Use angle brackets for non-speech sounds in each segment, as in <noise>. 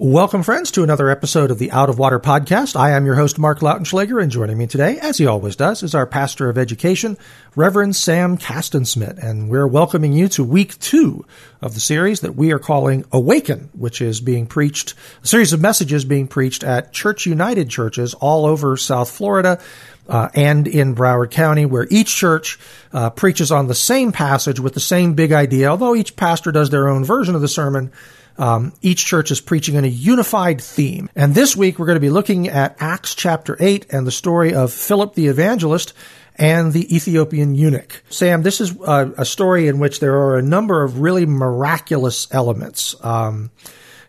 Welcome, friends, to another episode of the Out of Water podcast. I am your host, Mark Lautenschlager, and joining me today, as he always does, is our pastor of education, Reverend Sam Castensmith. And we're welcoming you to week two of the series that we are calling Awaken, which is being preached, a series of messages being preached at Church United churches all over South Florida. Uh, and in Broward County, where each church uh, preaches on the same passage with the same big idea, although each pastor does their own version of the sermon. Um, each church is preaching on a unified theme. And this week we're going to be looking at Acts chapter 8 and the story of Philip the evangelist and the Ethiopian eunuch. Sam, this is a, a story in which there are a number of really miraculous elements. Um,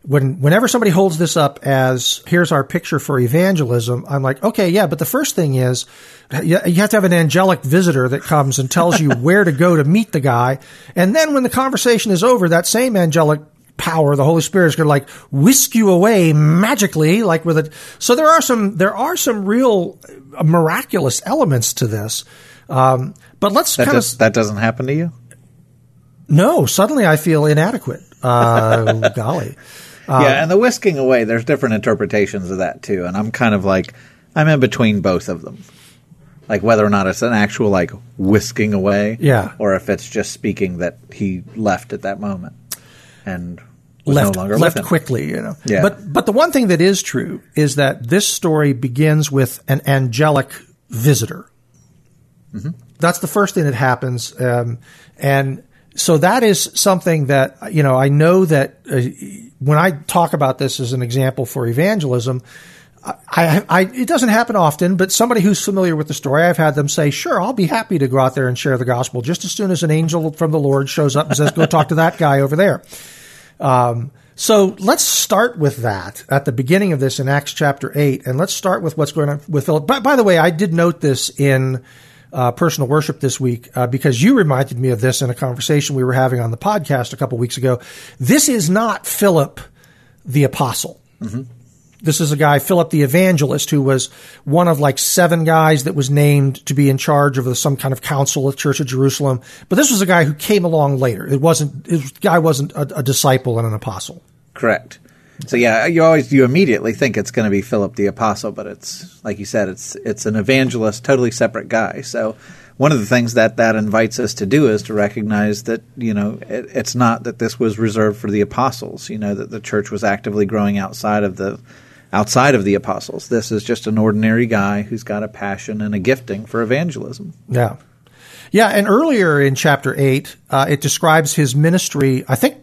when whenever somebody holds this up as here's our picture for evangelism, I'm like, okay, yeah, but the first thing is you have to have an angelic visitor that comes and tells you <laughs> where to go to meet the guy, and then when the conversation is over, that same angelic power. The Holy Spirit is going to like whisk you away magically, like with it. So there are some, there are some real uh, miraculous elements to this. Um, but let's that kind does, of, that doesn't happen to you. No, suddenly I feel inadequate. Uh, <laughs> golly. Um, yeah, and the whisking away, there's different interpretations of that too. And I'm kind of like, I'm in between both of them. Like whether or not it's an actual like whisking away, yeah, or if it's just speaking that he left at that moment and left no left quickly, you know. Yeah. But but the one thing that is true is that this story begins with an angelic visitor. Mm-hmm. That's the first thing that happens, um, and so that is something that you know. I know that uh, when I talk about this as an example for evangelism. I, I, it doesn't happen often, but somebody who's familiar with the story, I've had them say, "Sure, I'll be happy to go out there and share the gospel." Just as soon as an angel from the Lord shows up and says, "Go talk to that guy over there," Um, so let's start with that at the beginning of this in Acts chapter 8, and let's start with what's going on with Philip. By, by the way, I did note this in uh, personal worship this week uh, because you reminded me of this in a conversation we were having on the podcast a couple weeks ago. This is not Philip the apostle. Mm-hmm. This is a guy, Philip the evangelist, who was one of like seven guys that was named to be in charge of some kind of council at Church of Jerusalem. But this was a guy who came along later. It wasn't, this guy wasn't a, a disciple and an apostle. Correct. So yeah, you always you immediately think it's going to be Philip the apostle, but it's like you said, it's it's an evangelist, totally separate guy. So one of the things that that invites us to do is to recognize that you know it, it's not that this was reserved for the apostles. You know that the church was actively growing outside of the outside of the apostles. This is just an ordinary guy who's got a passion and a gifting for evangelism. Yeah. Yeah, and earlier in chapter 8, uh, it describes his ministry. I think,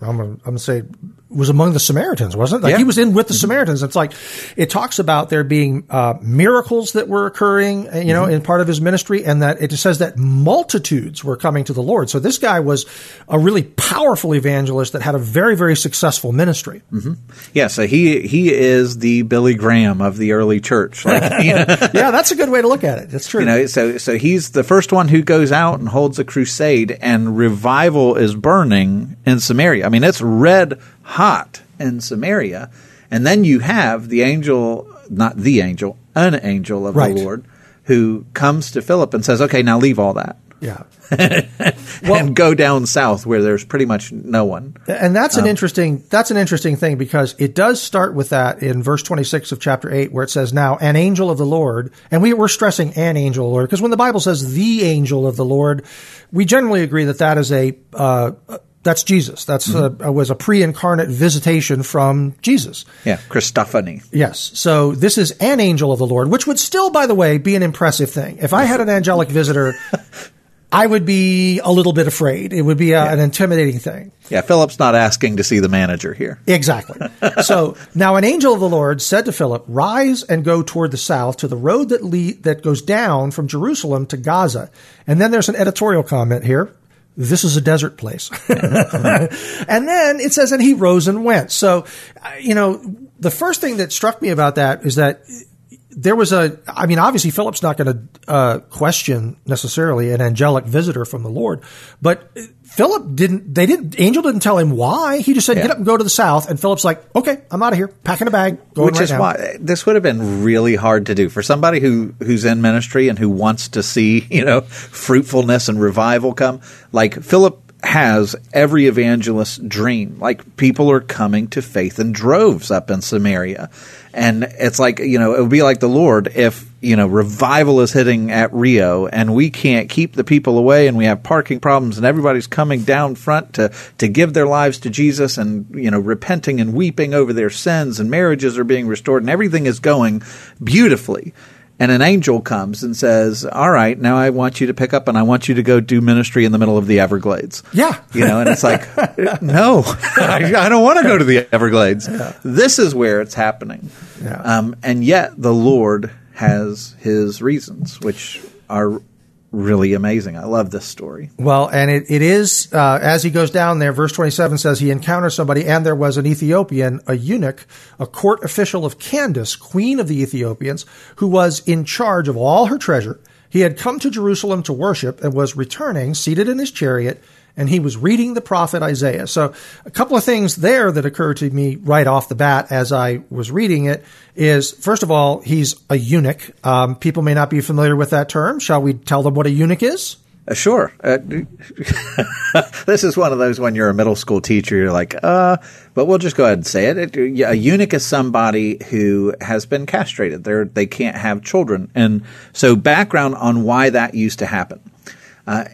I'm going to say, was among the Samaritans, wasn't it? Like yeah. he was in with the Samaritans. It's like it talks about there being uh, miracles that were occurring, uh, you know, mm-hmm. in part of his ministry, and that it says that multitudes were coming to the Lord. So this guy was a really powerful evangelist that had a very, very successful ministry. Mm-hmm. Yeah, so he he is the Billy Graham of the early church. <laughs> Like, you <laughs> know, yeah, that's a good way to look at it. That's true. You know, so so he's the first one who goes out and holds a crusade, and revival is burning in Samaria. I mean, it's red hot in Samaria. And then you have the angel, not the angel, an angel of right. the Lord who comes to Philip and says, okay, now leave all that. Yeah. <laughs> well, and go down south where there's pretty much no one. And that's an um, interesting that's an interesting thing because it does start with that in verse 26 of chapter 8 where it says now an angel of the Lord and we we're stressing an angel of the Lord because when the Bible says the angel of the Lord we generally agree that that is a uh, that's Jesus. That's mm-hmm. a, was a pre-incarnate visitation from Jesus. Yeah, Christophany. Yes. So this is an angel of the Lord, which would still, by the way, be an impressive thing. If I had an angelic visitor, <laughs> I would be a little bit afraid. It would be a, yeah. an intimidating thing. Yeah, Philip's not asking to see the manager here. Exactly. <laughs> so now an angel of the Lord said to Philip, "Rise and go toward the south to the road that lead, that goes down from Jerusalem to Gaza." And then there's an editorial comment here this is a desert place. <laughs> and then it says, and he rose and went. So, uh, you know, the first thing that struck me about that is that there was a, I mean, obviously Philip's not going to uh, question necessarily an angelic visitor from the Lord, but Philip didn't, they didn't, Angel didn't tell him why. He just said, yeah. get up and go to the south. And Philip's like, okay, I'm out of here, packing a bag, Which right is now. why this would have been really hard to do for somebody who, who's in ministry and who wants to see, <laughs> you know, fruitfulness and revival come. Like Philip has every evangelist's dream. Like people are coming to faith in droves up in Samaria. And it's like, you know, it would be like the Lord if, you know, revival is hitting at Rio and we can't keep the people away and we have parking problems and everybody's coming down front to, to give their lives to Jesus and, you know, repenting and weeping over their sins and marriages are being restored and everything is going beautifully and an angel comes and says, "All right, now I want you to pick up and I want you to go do ministry in the middle of the Everglades." Yeah, you know, and it's like, <laughs> no, <laughs> I, don't want to go to the Everglades. Yeah. This is where it's happening, yeah. um, and yet the Lord has His reasons, which are really amazing. I love this story. Well, and it, it is, uh, as he goes down there, verse 27 says he encounters somebody, and there was an Ethiopian, a eunuch, a court official of Candace, queen of the Ethiopians, who was in charge of all her treasure. He had come to Jerusalem to worship and was returning, seated in his chariot, and he was reading the prophet Isaiah. So a couple of things there that occurred to me right off the bat as I was reading it is, first of all, he's a eunuch. Um, people may not be familiar with that term. Shall we tell them what a eunuch is? Uh, sure. Uh, <laughs> this is one of those when you're a middle school teacher, you're like, uh, but we'll just go ahead and say it. it a eunuch is somebody who has been castrated. They're, they can't have children. And so background on why that used to happen. Uh,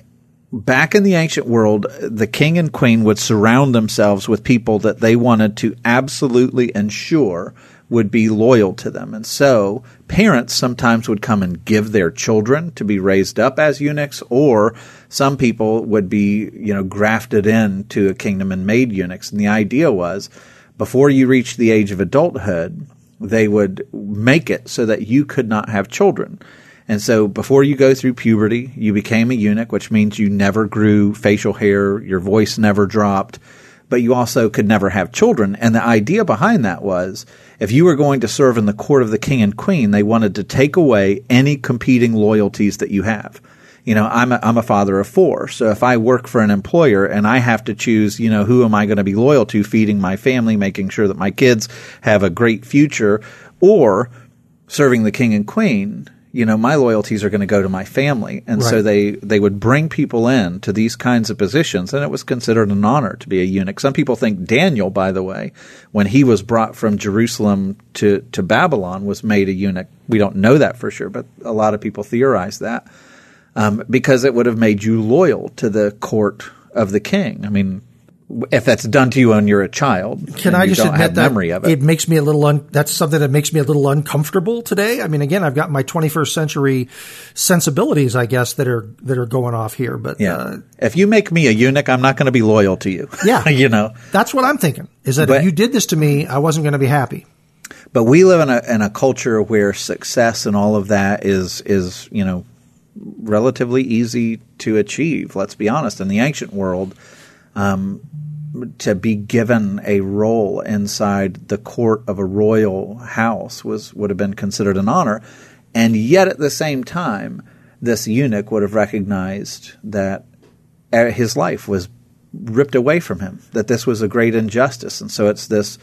back in the ancient world, the king and queen would surround themselves with people that they wanted to absolutely ensure would be loyal to them. And so parents sometimes would come and give their children to be raised up as eunuchs, or some people would be, you know, grafted into a kingdom and made eunuchs. And the idea was before you reach the age of adulthood, they would make it so that you could not have children. And so before you go through puberty, you became a eunuch, which means you never grew facial hair, your voice never dropped, but you also could never have children. And the idea behind that was if you were going to serve in the court of the king and queen, they wanted to take away any competing loyalties that you have. You know, I'm a, I'm a father of four. So if I work for an employer and I have to choose, you know, who am I going to be loyal to, feeding my family, making sure that my kids have a great future, or serving the king and queen, you know, my loyalties are going to go to my family. And right. so they, they would bring people in to these kinds of positions, and it was considered an honor to be a eunuch. Some people think Daniel, by the way, when he was brought from Jerusalem to, to Babylon, was made a eunuch. We don't know that for sure, but a lot of people theorize that um, because it would have made you loyal to the court of the king. I mean, if that's done to you when you're a child. Can I just admit that memory of it. it makes me a little un, that's something that makes me a little uncomfortable today. I mean, again, I've got my 21st century sensibilities, I guess, that are that are going off here. But yeah. Uh, if you make me a eunuch, I'm not going to be loyal to you. Yeah, <laughs> you know, that's what I'm thinking. Is that but, if you did this to me, I wasn't going to be happy. But we live in a in a culture where success and all of that is is you know relatively easy to achieve. Let's be honest. In the ancient world. Um, to be given a role inside the court of a royal house was would have been considered an honor, and yet at the same time, this eunuch would have recognized that uh, his life was ripped away from him. That this was a great injustice, and so it's this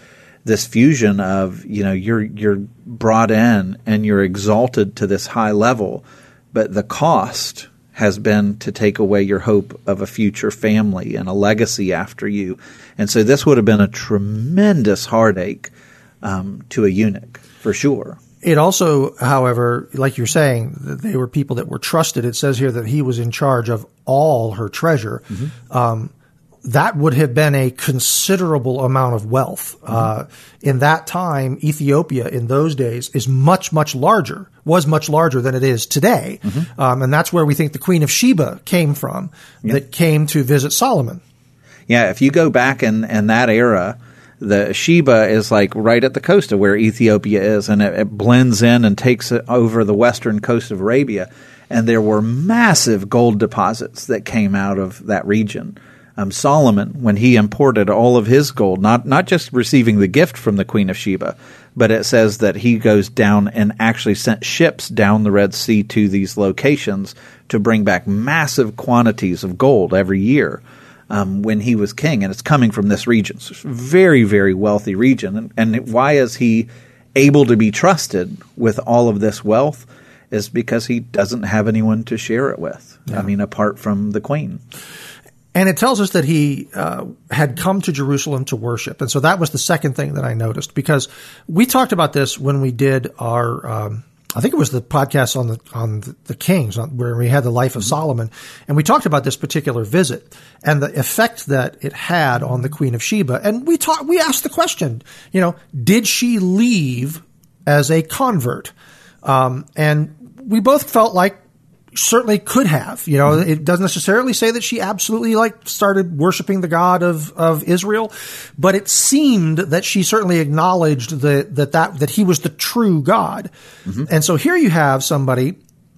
this fusion of you know you're you're brought in and you're exalted to this high level, but the cost has been to take away your hope of a future family and a legacy after you. And so this would have been a tremendous heartache um, to a eunuch, for sure. It also, however, like you're saying, they were people that were trusted. It says here that he was in charge of all her treasure. Mm-hmm. Um, that would have been a considerable amount of wealth. Mm-hmm. Uh, in that time, Ethiopia in those days is much, much larger, was much larger than it is today. Mm-hmm. Um, and that's where we think the Queen of Sheba came from, yep. that came to visit Solomon. Yeah, if you go back in, in that era, the Sheba is like right at the coast of where Ethiopia is, and it, it blends in and takes it over the western coast of Arabia and there were massive gold deposits that came out of that region. Um, Solomon, when he imported all of his gold, not not just receiving the gift from the Queen of Sheba, but it says that he goes down and actually sent ships down the Red Sea to these locations to bring back massive quantities of gold every year. Um, when he was king, and it's coming from this region. So it's a very, very wealthy region. And, and why is he able to be trusted with all of this wealth? Is because he doesn't have anyone to share it with. Yeah. I mean, apart from the queen. And it tells us that he uh, had come to Jerusalem to worship. And so that was the second thing that I noticed because we talked about this when we did our, um, I think it was the podcast on the, on the Kings where we had the life of Solomon. And we talked about this particular visit and the effect that it had on the Queen of Sheba. And we talked, we asked the question, you know, did she leave as a convert? Um, and we both felt like certainly could have. You know, mm-hmm. it doesn't necessarily say that she absolutely like started worshiping the God of, of Israel, but it seemed that she certainly acknowledged that that that, that he was the true God. Mm-hmm. And so here you have somebody,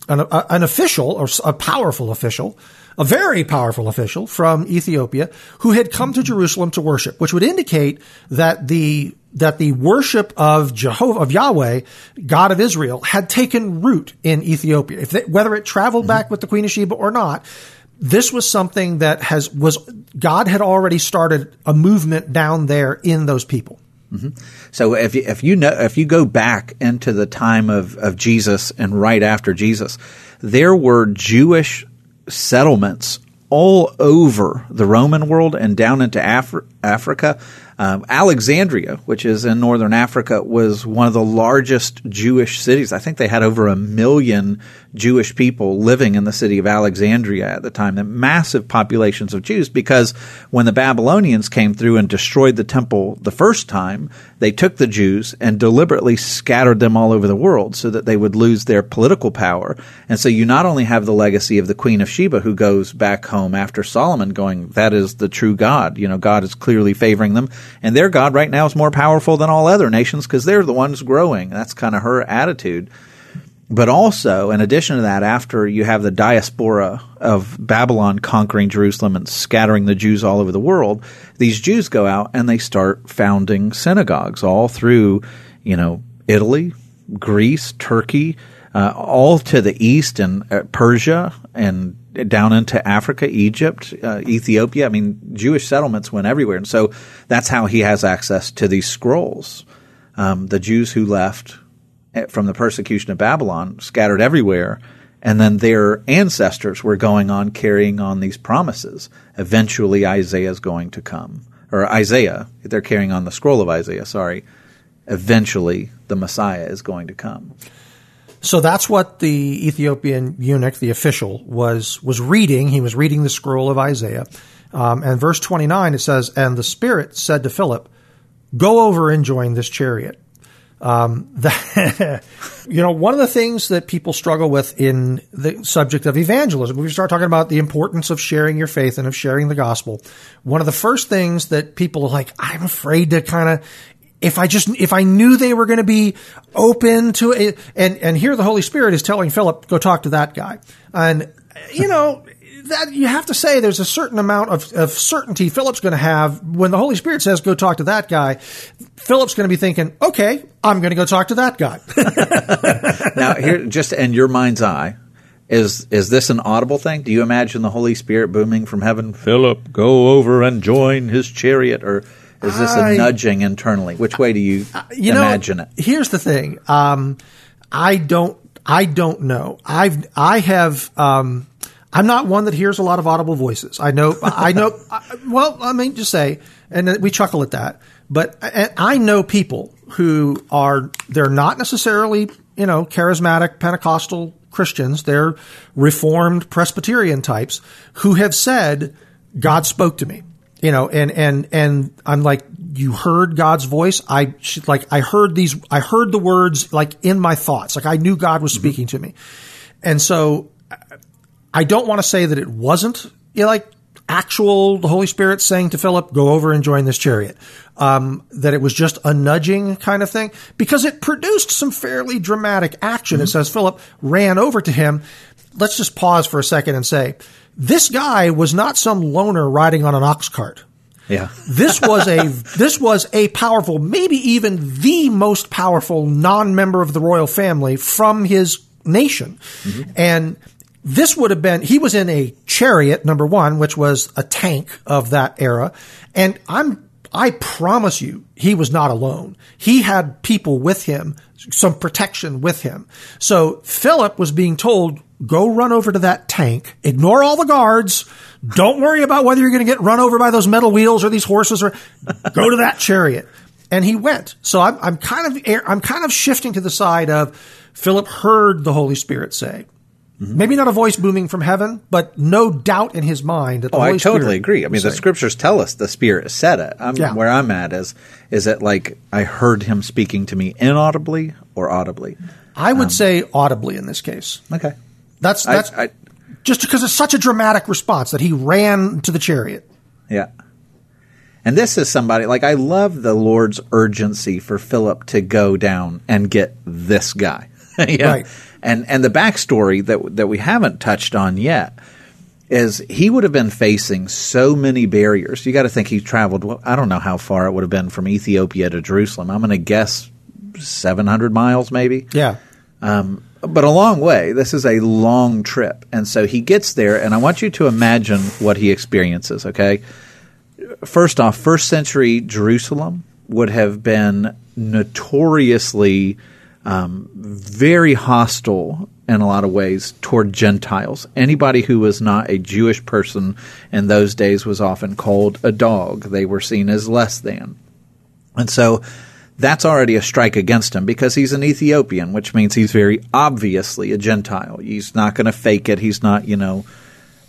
an, a, an official or a powerful official, a very powerful official from Ethiopia who had come to Jerusalem to worship, which would indicate that the that the worship of Jehovah, of Yahweh, God of Israel, had taken root in Ethiopia. If they, whether it traveled mm-hmm. back with the Queen of Sheba or not, this was something that has was God had already started a movement down there in those people. Mm-hmm. So if you, if you know if you go back into the time of, of Jesus and right after Jesus, there were Jewish settlements all over the Roman world and down into Afri- Africa um, Alexandria, which is in northern Africa, was one of the largest Jewish cities. I think they had over a million Jewish people living in the city of Alexandria at the time. the massive populations of Jews because when the Babylonians came through and destroyed the temple the first time, they took the Jews and deliberately scattered them all over the world so that they would lose their political power. And so you not only have the legacy of the Queen of Sheba who goes back home after Solomon going, that is the true God. You know, God is clearly favoring them and their God right now is more powerful than all other nations because they're the ones growing. That's kind of her attitude. But also, in addition to that, after you have the diaspora of Babylon conquering Jerusalem and scattering the Jews all over the world, these Jews go out and they start founding synagogues all through, you know, Italy, Greece, Turkey, uh, all to the east and uh, Persia and down into Africa, Egypt, uh, Ethiopia. I mean, Jewish settlements went everywhere. And so that's how he has access to these scrolls. Um, the Jews who left from the persecution of Babylon scattered everywhere. And then their ancestors were going on carrying on these promises. Eventually, Isaiah is going to come. Or Isaiah, they're carrying on the scroll of Isaiah, sorry. Eventually, the Messiah is going to come. So that's what the Ethiopian eunuch, the official, was was reading. He was reading the scroll of Isaiah. Um, and verse 29, it says, And the Spirit said to Philip, Go over and join this chariot. Um, that, <laughs> you know, one of the things that people struggle with in the subject of evangelism, we start talking about the importance of sharing your faith and of sharing the gospel. One of the first things that people are like, I'm afraid to kind of if I just, if I knew they were going to be open to it, and, and here the Holy Spirit is telling Philip, go talk to that guy. And, you know, that you have to say there's a certain amount of, of certainty Philip's going to have when the Holy Spirit says, go talk to that guy. Philip's going to be thinking, okay, I'm going to go talk to that guy. <laughs> now, here, just in your mind's eye, is is this an audible thing? Do you imagine the Holy Spirit booming from heaven? Philip, go over and join his chariot, or is this a nudging internally? Which way do you, uh, you imagine know, it? Here's the thing. Um, I don't. I don't know. I've. I have. Um, I'm not one that hears a lot of audible voices. I know. I know. <laughs> well, I mean, just say, and we chuckle at that. But I know people who are. They're not necessarily, you know, charismatic Pentecostal Christians. They're Reformed Presbyterian types who have said, "God spoke to me." you know, and, and, and I'm like, you heard God's voice. I like, I heard these, I heard the words like in my thoughts. Like I knew God was mm-hmm. speaking to me. And so I don't want to say that it wasn't you know, like actual the Holy Spirit saying to Philip, "Go over and join this chariot." Um, that it was just a nudging kind of thing because it produced some fairly dramatic action. It says Philip ran over to him. Let's just pause for a second and say this guy was not some loner riding on an ox cart. Yeah. <laughs> this was a this was a powerful, maybe even the most powerful non-member of the royal family from his nation. And this would have been he was in a chariot number 1 which was a tank of that era and I'm I promise you he was not alone. He had people with him, some protection with him. So Philip was being told go run over to that tank, ignore all the guards, don't worry about whether you're going to get run over by those metal wheels or these horses or go to that chariot. And he went. So I'm, I'm kind of, I'm kind of shifting to the side of Philip heard the Holy Spirit say, Mm-hmm. Maybe not a voice booming from heaven, but no doubt in his mind that the Oh, Holy I totally Spirit agree. I mean, the scriptures tell us the Spirit said it. I'm, Yeah. Where I'm at is, is that like I heard him speaking to me inaudibly or audibly? I would say audibly in this case. Okay. That's I- that's I- just because it's such a dramatic response that he ran to the chariot. Yeah. And this is somebody like I love the Lord's urgency for Philip to go down and get this guy. <laughs> Yeah. Right. And and the backstory that that we haven't touched on yet is he would have been facing so many barriers. You got to think he traveled. well, I don't know how far it would have been from Ethiopia to Jerusalem. I'm going to guess 700 miles, maybe Yeah. Um, but a long way. This is a long trip. And so he gets there, and I want you to imagine what he experiences, okay? First off, first century Jerusalem would have been notoriously um, very hostile in a lot of ways toward Gentiles. Anybody who was not a Jewish person in those days was often called a dog, they were seen as less than. And so that's already a strike against him because he's an Ethiopian, which means he's very obviously a Gentile. He's not going to fake it. He's not, you know,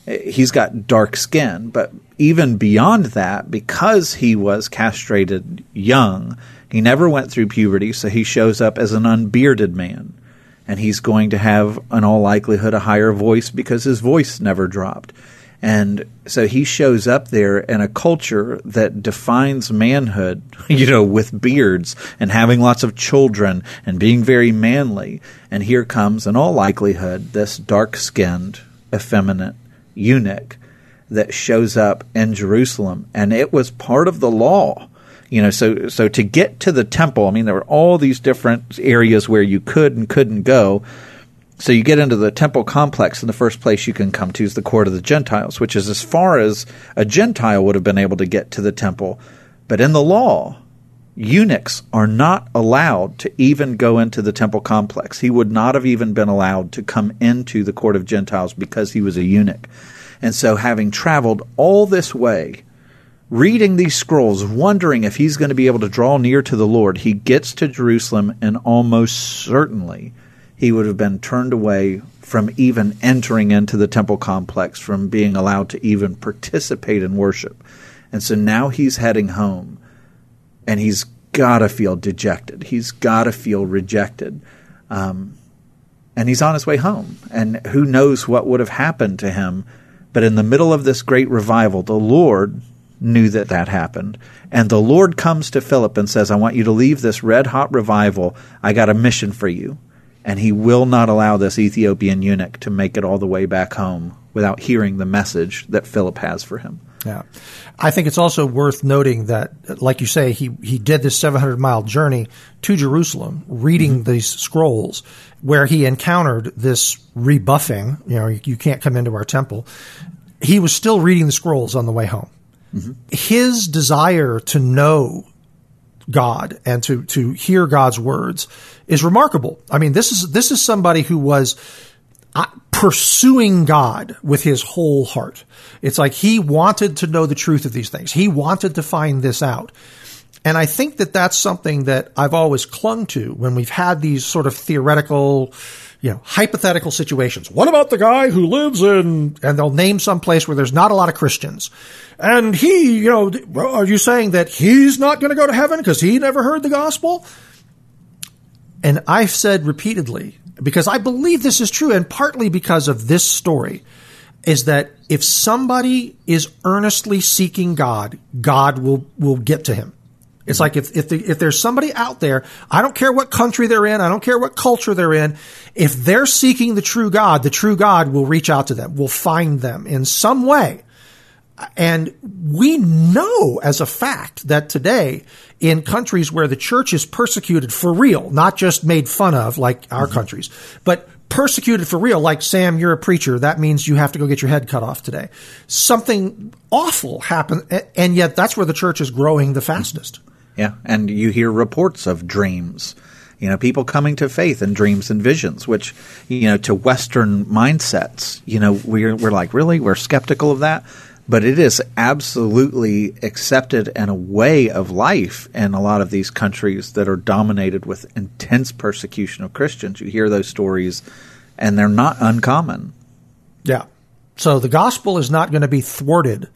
he's got dark skin. But even beyond that, because he was castrated young, he never went through puberty, so he shows up as an unbearded man. And he's going to have, in all likelihood, a higher voice because his voice never dropped. And so he shows up there in a culture that defines manhood, <laughs> you know, with beards and having lots of children and being very manly. And here comes, in all likelihood, this dark skinned, effeminate eunuch that shows up in Jerusalem. And it was part of the law. You know, so so to get to the temple, I mean, there were all these different areas where you could and couldn't go. So you get into the temple complex, and the first place you can come to is the court of the Gentiles, which is as far as a Gentile would have been able to get to the temple. But in the law, eunuchs are not allowed to even go into the temple complex. He would not have even been allowed to come into the court of Gentiles because he was a eunuch. And so, having traveled all this way, reading these scrolls, wondering if he's going to be able to draw near to the Lord, he gets to Jerusalem and almost certainly he would have been turned away from even entering into the temple complex, from being allowed to even participate in worship. And so now he's heading home and he's got to feel dejected. He's got to feel rejected. Um, and he's on his way home. And who knows what would have happened to him. But in the middle of this great revival, the Lord knew that that happened. And the Lord comes to Philip and says, I want you to leave this red hot revival. I got a mission for you. And he will not allow this Ethiopian eunuch to make it all the way back home without hearing the message that Philip has for him. Yeah. I think it's also worth noting that, like you say, he, he did this 700 mile journey to Jerusalem, reading mm-hmm. these scrolls, where he encountered this rebuffing. You know, you, you can't come into our temple. He was still reading the scrolls on the way home. Mm-hmm. His desire to know God and to to hear God's words is remarkable. I mean, this is this is somebody who was Uh, pursuing God with his whole heart. It's like he wanted to know the truth of these things. He wanted to find this out. And I think that that's something that I've always clung to when we've had these sort of theoretical, you know, hypothetical situations. What about the guy who lives in, and they'll name some place where there's not a lot of Christians. And he, you know, are you saying that he's not going to go to heaven because he never heard the gospel? And I've said repeatedly, because I believe this is true, and partly because of this story, is that if somebody is earnestly seeking God, God will will get to him. It's like if if, the, if there's somebody out there, I don't care what country they're in, I don't care what culture they're in, if they're seeking the true God, the true God will reach out to them, will find them in some way. And we know as a fact that today in countries where the church is persecuted for real, not just made fun of like our mm-hmm. countries, but persecuted for real, like Sam, you're a preacher. That means you have to go get your head cut off today. Something awful happened, and yet that's where the church is growing the fastest. Yeah, and you hear reports of dreams. You know, people coming to faith in dreams and visions, which, you know, to Western mindsets, you know, we're, we're like, really? We're skeptical of that? But it is absolutely accepted and a way of life in a lot of these countries that are dominated with intense persecution of Christians. You hear those stories, and they're not uncommon. Yeah. So the gospel is not going to be thwarted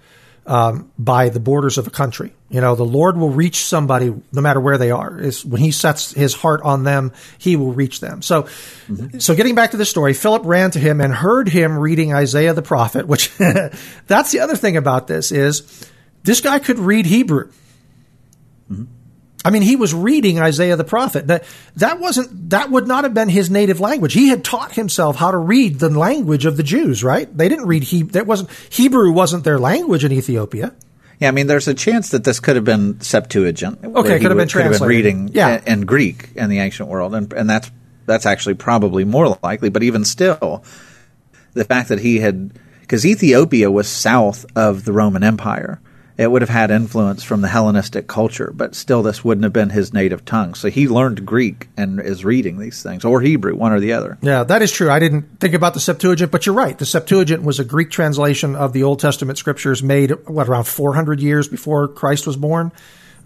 um, by the borders of a country. You know, the Lord will reach somebody no matter where they are. Is when He sets His heart on them, He will reach them. So, mm-hmm. so getting back to the story, Philip ran to him and heard him reading Isaiah the prophet. Which <laughs> that's the other thing about this is this guy could read Hebrew. Mm-hmm. I mean, he was reading Isaiah the prophet. That that wasn't that would not have been his native language. He had taught himself how to read the language of the Jews, right? They didn't read Hebrew. That wasn't Hebrew wasn't their language in Ethiopia. Yeah, I mean, there's a chance that this could have been Septuagint. Okay, could have been could have been reading yeah. in, in Greek in the ancient world, and and that's that's actually probably more likely. But even still, the fact that he had because Ethiopia was south of the Roman Empire it would have had influence from the Hellenistic culture, but still, this wouldn't have been his native tongue. So he learned Greek and is reading these things, or Hebrew, one or the other. Yeah, that is true. I didn't think about the Septuagint, but you're right. The Septuagint was a Greek translation of the Old Testament scriptures made, what, around 400 years before Christ was born?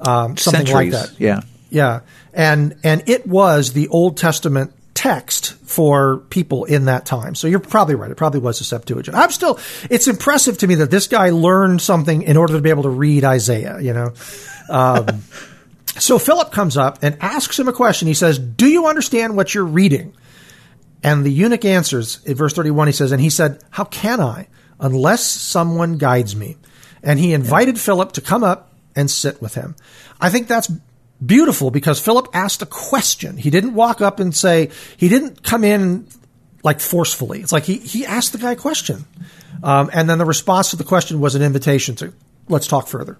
Um, something Centuries, like that. Yeah. Yeah. And, and it was the Old Testament text for people in that time. So you're probably right. It probably was the Septuagint. I'm still, it's impressive to me that this guy learned something in order to be able to read Isaiah, you know? Um, <laughs> so Philip comes up and asks him a question. He says, Do you understand what you're reading? And the eunuch answers in verse 31, he says, And he said, How can I unless someone guides me? And he invited yeah. Philip to come up and sit with him. I think that's beautiful because Philip asked a question. He didn't walk up and say, he didn't come in like forcefully. It's like he, he asked the guy a question. Um, and then the response to the question was an invitation to let's talk further.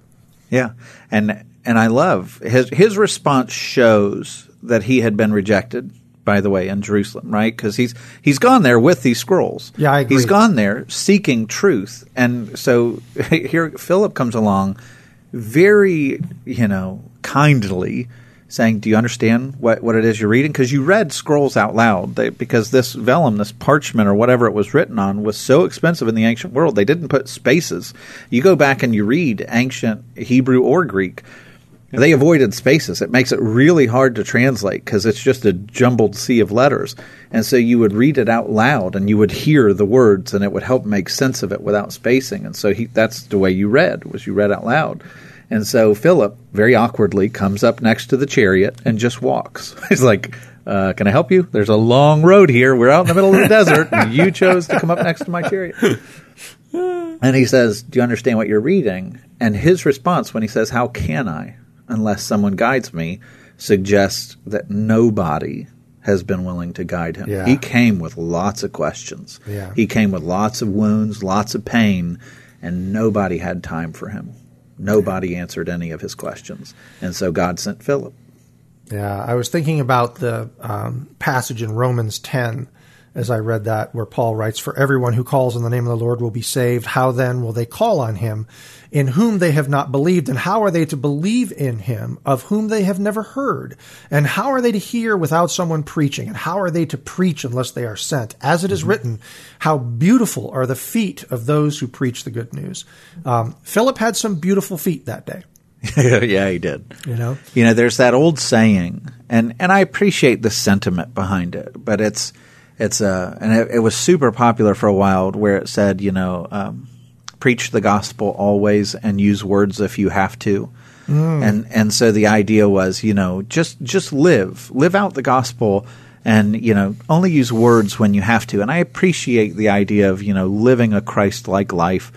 Yeah. And, and I love his, his response shows that he had been rejected by the way, in Jerusalem, right? Because he's he's gone there with these scrolls. Yeah, I agree. He's gone there seeking truth, and so <laughs> here Philip comes along, very you know kindly saying, "Do you understand what, what it is you're reading?" Because you read scrolls out loud. They, because this vellum, this parchment, or whatever it was written on, was so expensive in the ancient world, they didn't put spaces. You go back and you read ancient Hebrew or Greek. They avoided spaces. It makes it really hard to translate because it's just a jumbled sea of letters. And so you would read it out loud and you would hear the words and it would help make sense of it without spacing. And so he, that's the way you read was you read out loud. And so Philip very awkwardly comes up next to the chariot and just walks. <laughs> He's like, uh, "Can I help you? There's a long road here. We're out in the middle of the desert, and you chose to come up next to my chariot." <laughs> And he says, "Do you understand what you're reading?" And his response when he says, "How can I, unless someone guides me?" suggests that nobody has been willing to guide him. Yeah. He came with lots of questions. Yeah. He came with lots of wounds, lots of pain, and nobody had time for him. Nobody answered any of his questions. And so God sent Philip. Yeah, I was thinking about the um, passage in Romans 10 as I read that, where Paul writes, For everyone who calls on the name of the Lord will be saved. How then will they call on him in whom they have not believed? And how are they to believe in him of whom they have never heard? And how are they to hear without someone preaching? And how are they to preach unless they are sent? As it is mm-hmm. written, how beautiful are the feet of those who preach the good news. Um, Philip had some beautiful feet that day. <laughs> yeah, he did. You know, you know, there's that old saying, and and I appreciate the sentiment behind it, but it's it's a and it, it, was super popular for a while where it said you know um, preach the gospel always and use words if you have to. Mm. and and so the idea was you know just just live live out the gospel and you know only use words when you have to. And i appreciate the idea of you know living a christ-like life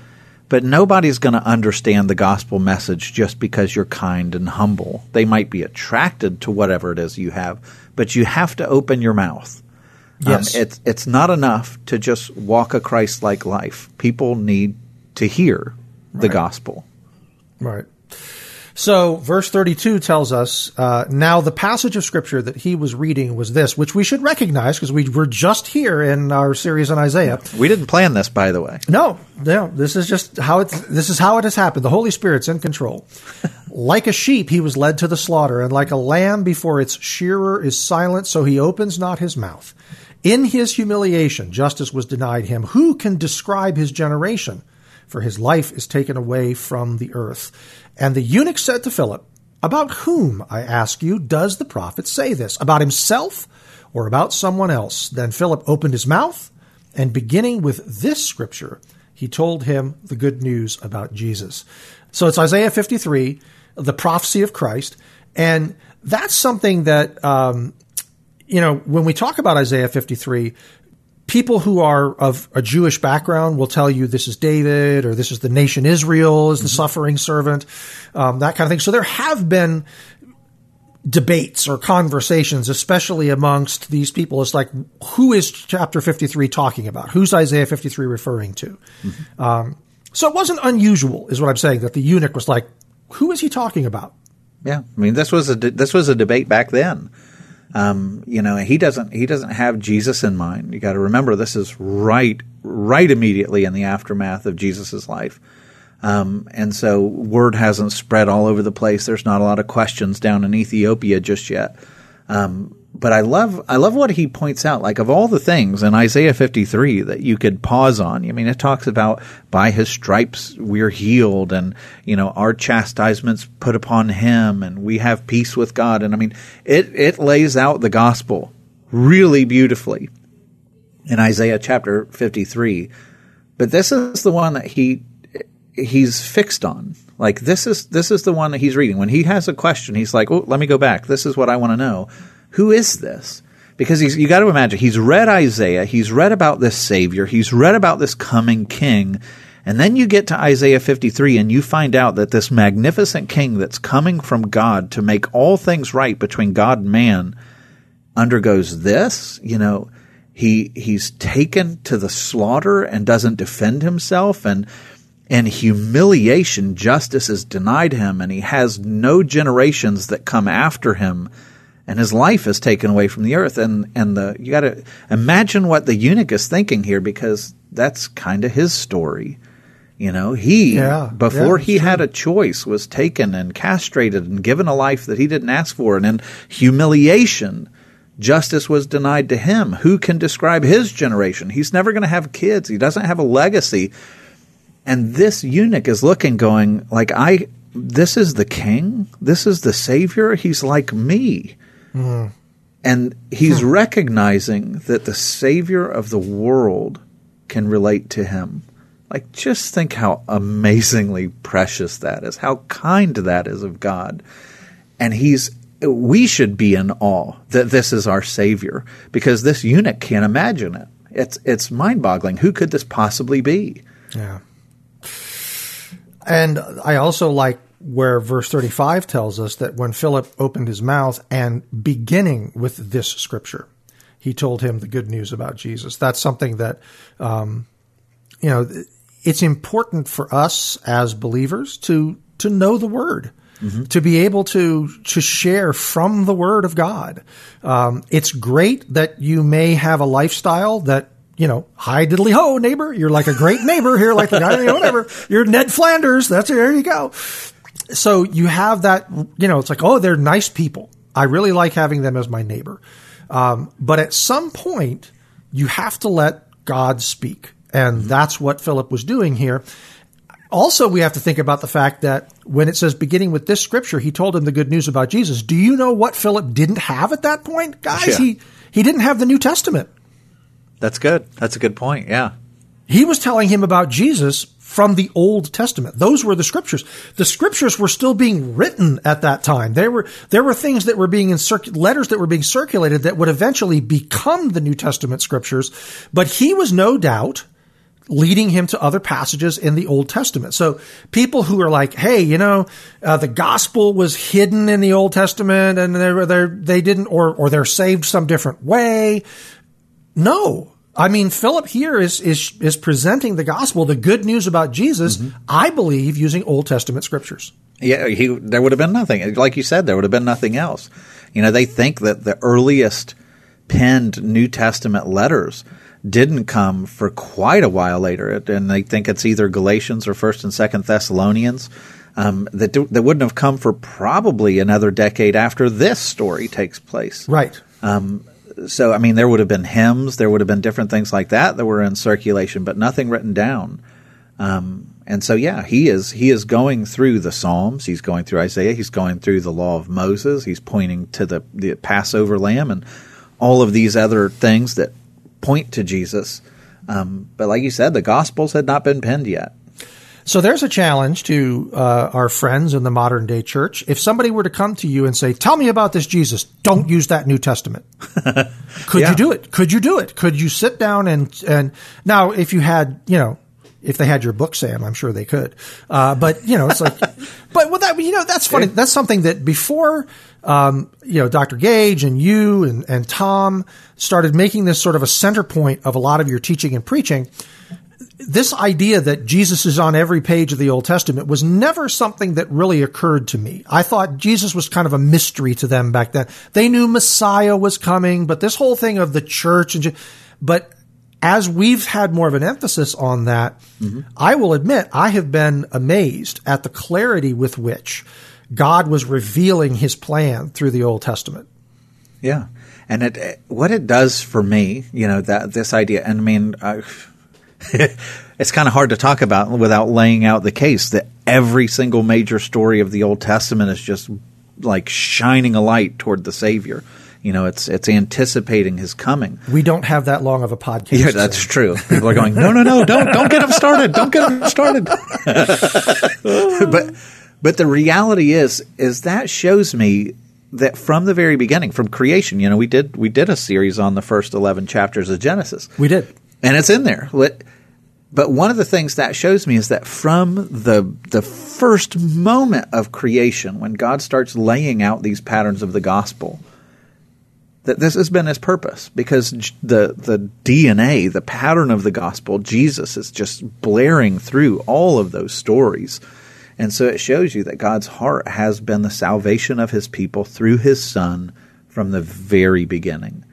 but nobody's going to understand the gospel message just because you're kind and humble. They might be attracted to whatever it is you have but you have to open your mouth Yes. um, it's it's not enough to just walk a christ-like life people need to hear the Right. gospel Right. So, verse 32 tells us uh, now the passage of scripture that he was reading was this, which we should recognize because we were just here in our series on Isaiah. we didn't plan this by the way No, no, this is just how it. This is how it has happened. The Holy Spirit's in control. <laughs> like a sheep, he was led to the slaughter, and like a lamb before its shearer is silent, so he opens not his mouth. In his humiliation, justice was denied him. Who can describe his generation? For his life is taken away from the earth. And the eunuch said to Philip, About whom, I ask you, does the prophet say this? About himself or about someone else? Then Philip opened his mouth, and beginning with this scripture, he told him the good news about Jesus. So it's Isaiah 53, the prophecy of Christ. And that's something that, um, you know, when we talk about Isaiah 53, people who are of a Jewish background will tell you this is David or this is the nation Israel is the suffering servant, um, that kind of thing. So there have been debates or conversations, especially amongst these people. It's like, who is chapter 53 talking about? Who's Isaiah 53 referring to? Um, so it wasn't unusual, is what I'm saying, that the eunuch was like, who is he talking about? Yeah, I mean this was a de- this was a debate back then. Um, you know, he doesn't he doesn't have Jesus in mind. You got to remember this is right right immediately in the aftermath of Jesus's life. Um, and so word hasn't spread all over the place. There's not a lot of questions down in Ethiopia just yet. Um, but I love I love what he points out. Like of all the things in Isaiah 53 that you could pause on. I mean, it talks about by his stripes we're healed, and you know our chastisements put upon him, and we have peace with God. And I mean, it it lays out the gospel really beautifully in Isaiah chapter 53. But this is the one that he he's fixed on. Like this is this is the one that he's reading. When he has a question, he's like, "Oh, let me go back. This is what I want to know. Who is this?" Because you got to imagine he's read Isaiah, he's read about this savior, he's read about this coming king, and then you get to Isaiah 53 and you find out that this magnificent king that's coming from God to make all things right between God and man undergoes this, you know, he he's taken to the slaughter and doesn't defend himself and and humiliation justice is denied him and he has no generations that come after him and his life is taken away from the earth. And and the you got to imagine what the eunuch is thinking here because that's kind of his story. You know he Yeah, before yeah, he had a choice was taken and castrated and given a life that he didn't ask for. And in humiliation justice was denied to him. Who can describe his generation? He's never going to have kids. He doesn't have a legacy. And this eunuch is looking going like i this is the king? This is the savior? He's like me and he's hmm. recognizing that the savior of the world can relate to him. Like just think how amazingly precious that is how kind that is of god. And he's we should be in awe that this is our savior because this eunuch can't imagine it. It's it's mind-boggling. Who could this possibly be? Yeah. And I also like where verse 35 tells us that when Philip opened his mouth and beginning with this scripture, he told him the good news about Jesus. That's something that, um, you know, it's important for us as believers to, to know the word. To be able to to share from the Word of God, um, it's great that you may have a lifestyle that you know, hi diddly ho, neighbor. You're like a great neighbor here, like the guy, you know, whatever. You're Ned Flanders. That's there you go. So you have that, you know, it's like, oh, they're nice people. I really like having them as my neighbor. Um, but at some point, you have to let God speak. And that's what Philip was doing here. Also, we have to think about the fact that when it says beginning with this scripture, he told him the good news about Jesus. Do you know what Philip didn't have at that point? Guys, Yeah. he, he didn't have the New Testament. that's good that's a good point yeah He was telling him about Jesus from the Old Testament. Those were the scriptures. The scriptures were still being written at that time. There were there were things that were being in circ- letters that were being circulated that would eventually become the New Testament scriptures. But he was no doubt leading him to other passages in the Old Testament. So people who are like, "Hey, you know, uh, the gospel was hidden in the Old Testament, and they were they they didn't, or or they're saved some different way." No, I mean Philip here is is is presenting the gospel, the good news about Jesus. Mm-hmm. I believe using Old Testament scriptures. Yeah, he, there would have been nothing. Like you said, there would have been nothing else. You know, they think that the earliest penned New Testament letters didn't come for quite a while later, and they think it's either Galatians or First and Second Thessalonians. Um, that that wouldn't have come for probably another decade after this story takes place. Right. Um, so, I mean, there would have been hymns, there would have been different things like that that were in circulation, but nothing written down. Um, and so, yeah, he is he is going through the Psalms. He's going through Isaiah. He's going through the Law of Moses. He's pointing to the the Passover lamb and all of these other things that point to Jesus. Um, but like you said, the Gospels had not been penned yet. So there's a challenge to uh, our friends in the modern day church. If somebody were to come to you and say, "Tell me about this Jesus," don't use that New Testament. <laughs> Could yeah. you do it? Could you do it? Could you sit down and and now if you had you know if they had your book, Sam, I'm sure they could. Uh, but you know, it's like, <laughs> but with that, you know, that's funny. That's something that before, um, you know, Dr. Gage and you and, and Tom started making this sort of a center point of a lot of your teaching and preaching. This idea that Jesus is on every page of the Old Testament was never something that really occurred to me. I thought Jesus was kind of a mystery to them back then. They knew Messiah was coming, but this whole thing of the church and, but as we've had more of an emphasis on that, mm-hmm. I will admit I have been amazed at the clarity with which God was revealing his plan through the Old Testament. Yeah. And it, what it does for me, you know, that this idea, and I mean, uh, <laughs> it's kind of hard to talk about without laying out the case that every single major story of the Old Testament is just like shining a light toward the Savior. You know, it's it's anticipating his coming. We don't have that long of a podcast. Yeah, that's so. true. People are going, no, no, no, don't don't get him started. Don't get him started. <laughs> but but the reality is is that shows me that from the very beginning, from creation, you know, we did we did a series on the first eleven chapters of Genesis. We did, and it's in there. But one of the things that shows me is that from the the first moment of creation, when God starts laying out these patterns of the gospel, that this has been his purpose because the the DNA, the pattern of the gospel, Jesus is just blaring through all of those stories. And so it shows you that God's heart has been the salvation of his people through his son from the very beginning.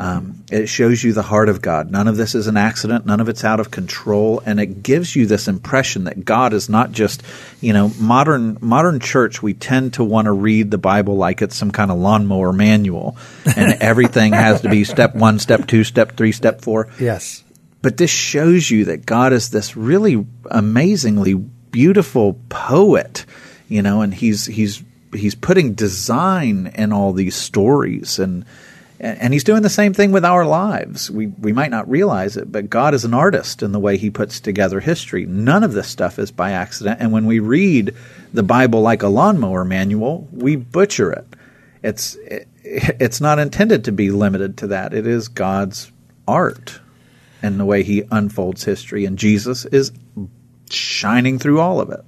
Um, it shows you the heart of God. None of this is an accident. None of it's out of control, and it gives you this impression that God is not just, you know, modern modern church. We tend to want to read the Bible like it's some kind of lawnmower manual, and <laughs> everything has to be step one, step two, step three, step four. Yes, but this shows you that God is this really amazingly beautiful poet, you know, and he's he's he's putting design in all these stories and and he's doing the same thing with our lives. We we might not realize it, but God is an artist in the way he puts together history. None of this stuff is by accident. And when we read the Bible like a lawnmower manual, we butcher it. It's it, it's not intended to be limited to that. It is God's art and the way he unfolds history and Jesus is shining through all of it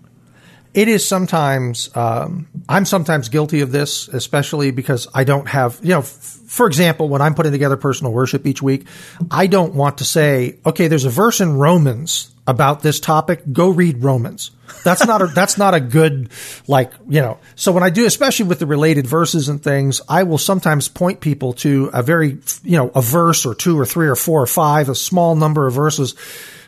it is sometimes um, i'm sometimes guilty of this especially because i don't have you know f- for example when i'm putting together personal worship each week i don't want to say okay there's a verse in romans about this topic go read romans. That's not a <laughs> that's not a good like you know so when i do especially with the related verses and things i will sometimes point people to a very you know a verse or two or three or four or five a small number of verses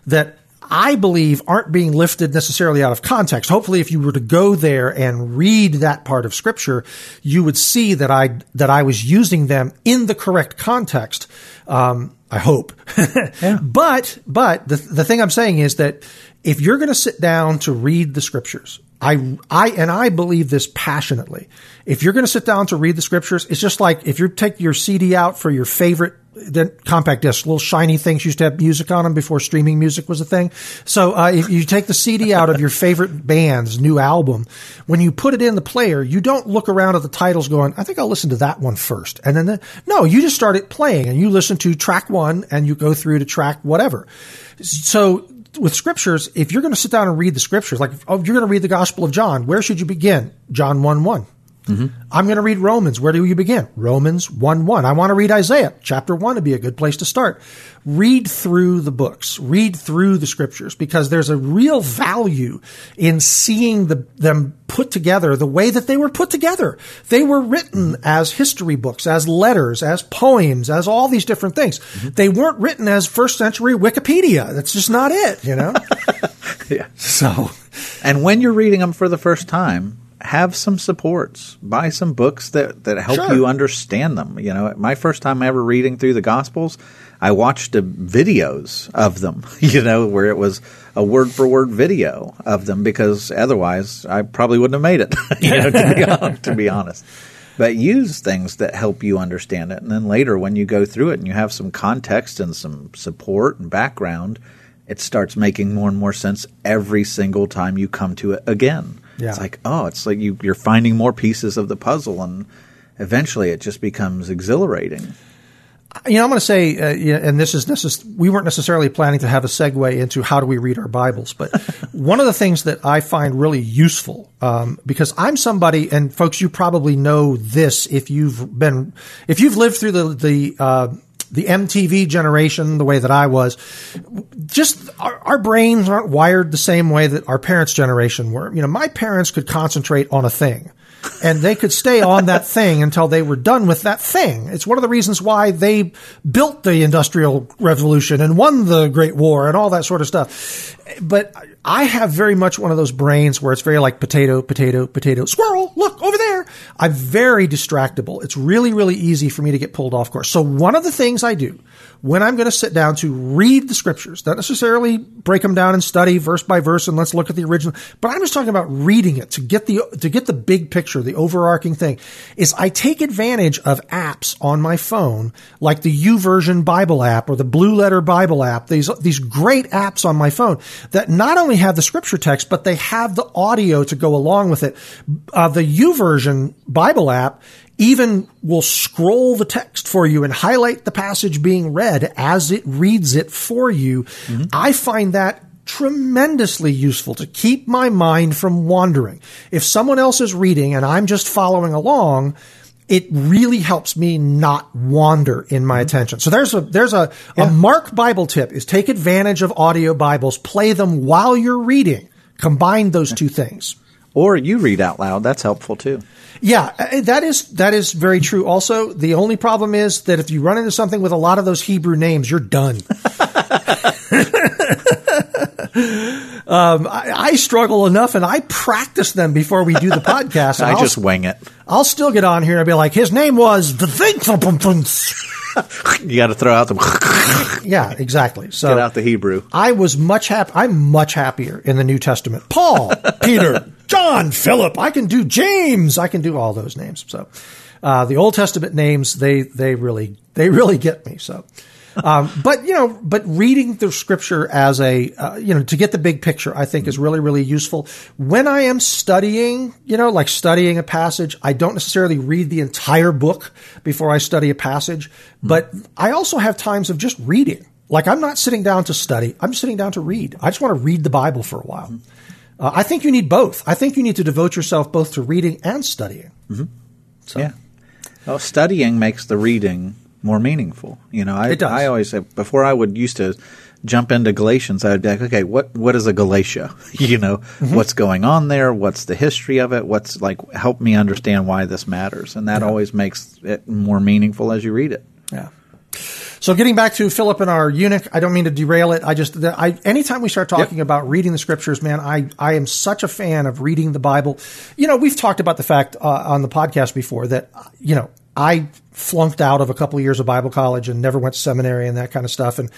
that I believe aren't being lifted necessarily out of context. Hopefully, if you were to go there and read that part of scripture, you would see that I, that I was using them in the correct context. Um, I hope. <laughs> yeah. But, but the, the thing I'm saying is that if you're going to sit down to read the scriptures, I, I, and I believe this passionately. If you're going to sit down to read the scriptures, it's just like if you take your CD out for your favorite the compact discs, little shiny things used to have music on them before streaming music was a thing. So uh, if you take the CD out of your favorite band's new album, when you put it in the player, you don't look around at the titles going, I think I'll listen to that one first. And then, the, no, you just start it playing and you listen to track one and you go through to track whatever. So with scriptures, if you're going to sit down and read the scriptures, like oh, you're going to read the Gospel of John, where should you begin? John 1 1. Mm-hmm. I'm going to read Romans. Where do you begin? Romans 1 1. I want to read Isaiah. Chapter 1 would be a good place to start. Read through the books, read through the scriptures because there's a real value in seeing the, them put together the way that they were put together. They were written as history books, as letters, as poems, as all these different things. Mm-hmm. They weren't written as first century Wikipedia. That's just not it, you know? <laughs> yeah. So. And when you're reading them for the first time, have some supports. Buy some books that, that help sure. you understand them. You know, my first time ever reading through the Gospels, I watched videos of them, <laughs> you know, where it was a word for word video of them because otherwise I probably wouldn't have made it, <laughs> you know, to, be honest, to be honest. But use things that help you understand it. And then later when you go through it and you have some context and some support and background, it starts making more and more sense every single time you come to it again. Yeah. It's like, oh, it's like you, you're finding more pieces of the puzzle, and eventually it just becomes exhilarating. You know, I'm going to say, uh, and this is, this is, we weren't necessarily planning to have a segue into how do we read our Bibles, but <laughs> one of the things that I find really useful, um, because I'm somebody, and folks, you probably know this if you've been, if you've lived through the, the, uh, the MTV generation, the way that I was, just our, our, brains aren't wired the same way that our parents' generation were. You know, my parents could concentrate on a thing and they could stay on that <laughs> thing until they were done with that thing. It's one of the reasons why they built the industrial revolution and won the great war and all that sort of stuff. But I have very much one of those brains where it's very like potato, potato, potato, squirrel, look. I'm very distractible. It's really, really easy for me to get pulled off course. So one of the things I do when I'm going to sit down to read the scriptures, not necessarily break them down and study verse by verse and let's look at the original, but I'm just talking about reading it to get the, to get the big picture, the overarching thing is I take advantage of apps on my phone, like the YouVersion Bible app or the Blue Letter Bible app, these, these great apps on my phone that not only have the scripture text, but they have the audio to go along with it. Uh, the YouVersion Bible app even will scroll the text for you and highlight the passage being read as it reads it for you. Mm-hmm. I find that tremendously useful to keep my mind from wandering. If someone else is reading and I'm just following along, it really helps me not wander in my mm-hmm. attention. So there's a there's a, yeah. a Mark Bible tip is take advantage of audio Bibles, play them while you're reading. Combine those two things. Or you read out loud. That's helpful too. Yeah, uh, that is that is very true. Also, the only problem is that if you run into something with a lot of those Hebrew names, you're done. <laughs> um, I, I, struggle enough, and I practice them before we do the podcast. <laughs> I I'll, just wing it. I'll still get on here and be like, his name was the thing. <laughs> you got to throw out the. yeah, exactly. So get out the Hebrew. I was much happy. I'm much happier in the New Testament. Paul, Peter, John, Philip. I can do James. I can do all those names. So uh, the Old Testament names, they they really they really get me. So. Um, but you know, but reading the scripture as a uh, you know to get the big picture, I think is really really useful. When I am studying, you know, like studying a passage, I don't necessarily read the entire book before I study a passage, but I also have times of just reading. Like I'm not sitting down to study; I'm sitting down to read. I just want to read the Bible for a while. Uh, I think you need both. I think you need to devote yourself both to reading and studying. Mm-hmm. So. Yeah. Well, studying makes the reading more meaningful. You know, I, I always say before I would used to jump into Galatians, I'd be like, okay, what what is a Galatia? <laughs> you know, mm-hmm. what's going on there? What's the history of it? What's like help me understand why this matters, and that yeah. always makes it more meaningful as you read it. Yeah. So getting back to Philip and our eunuch, I don't mean to derail it. I just, I, anytime we start talking yep. about reading the scriptures, man, I, I am such a fan of reading the Bible. You know, we've talked about the fact uh, on the podcast before that, you know, I flunked out of a couple of years of Bible college and never went to seminary and that kind of stuff. And,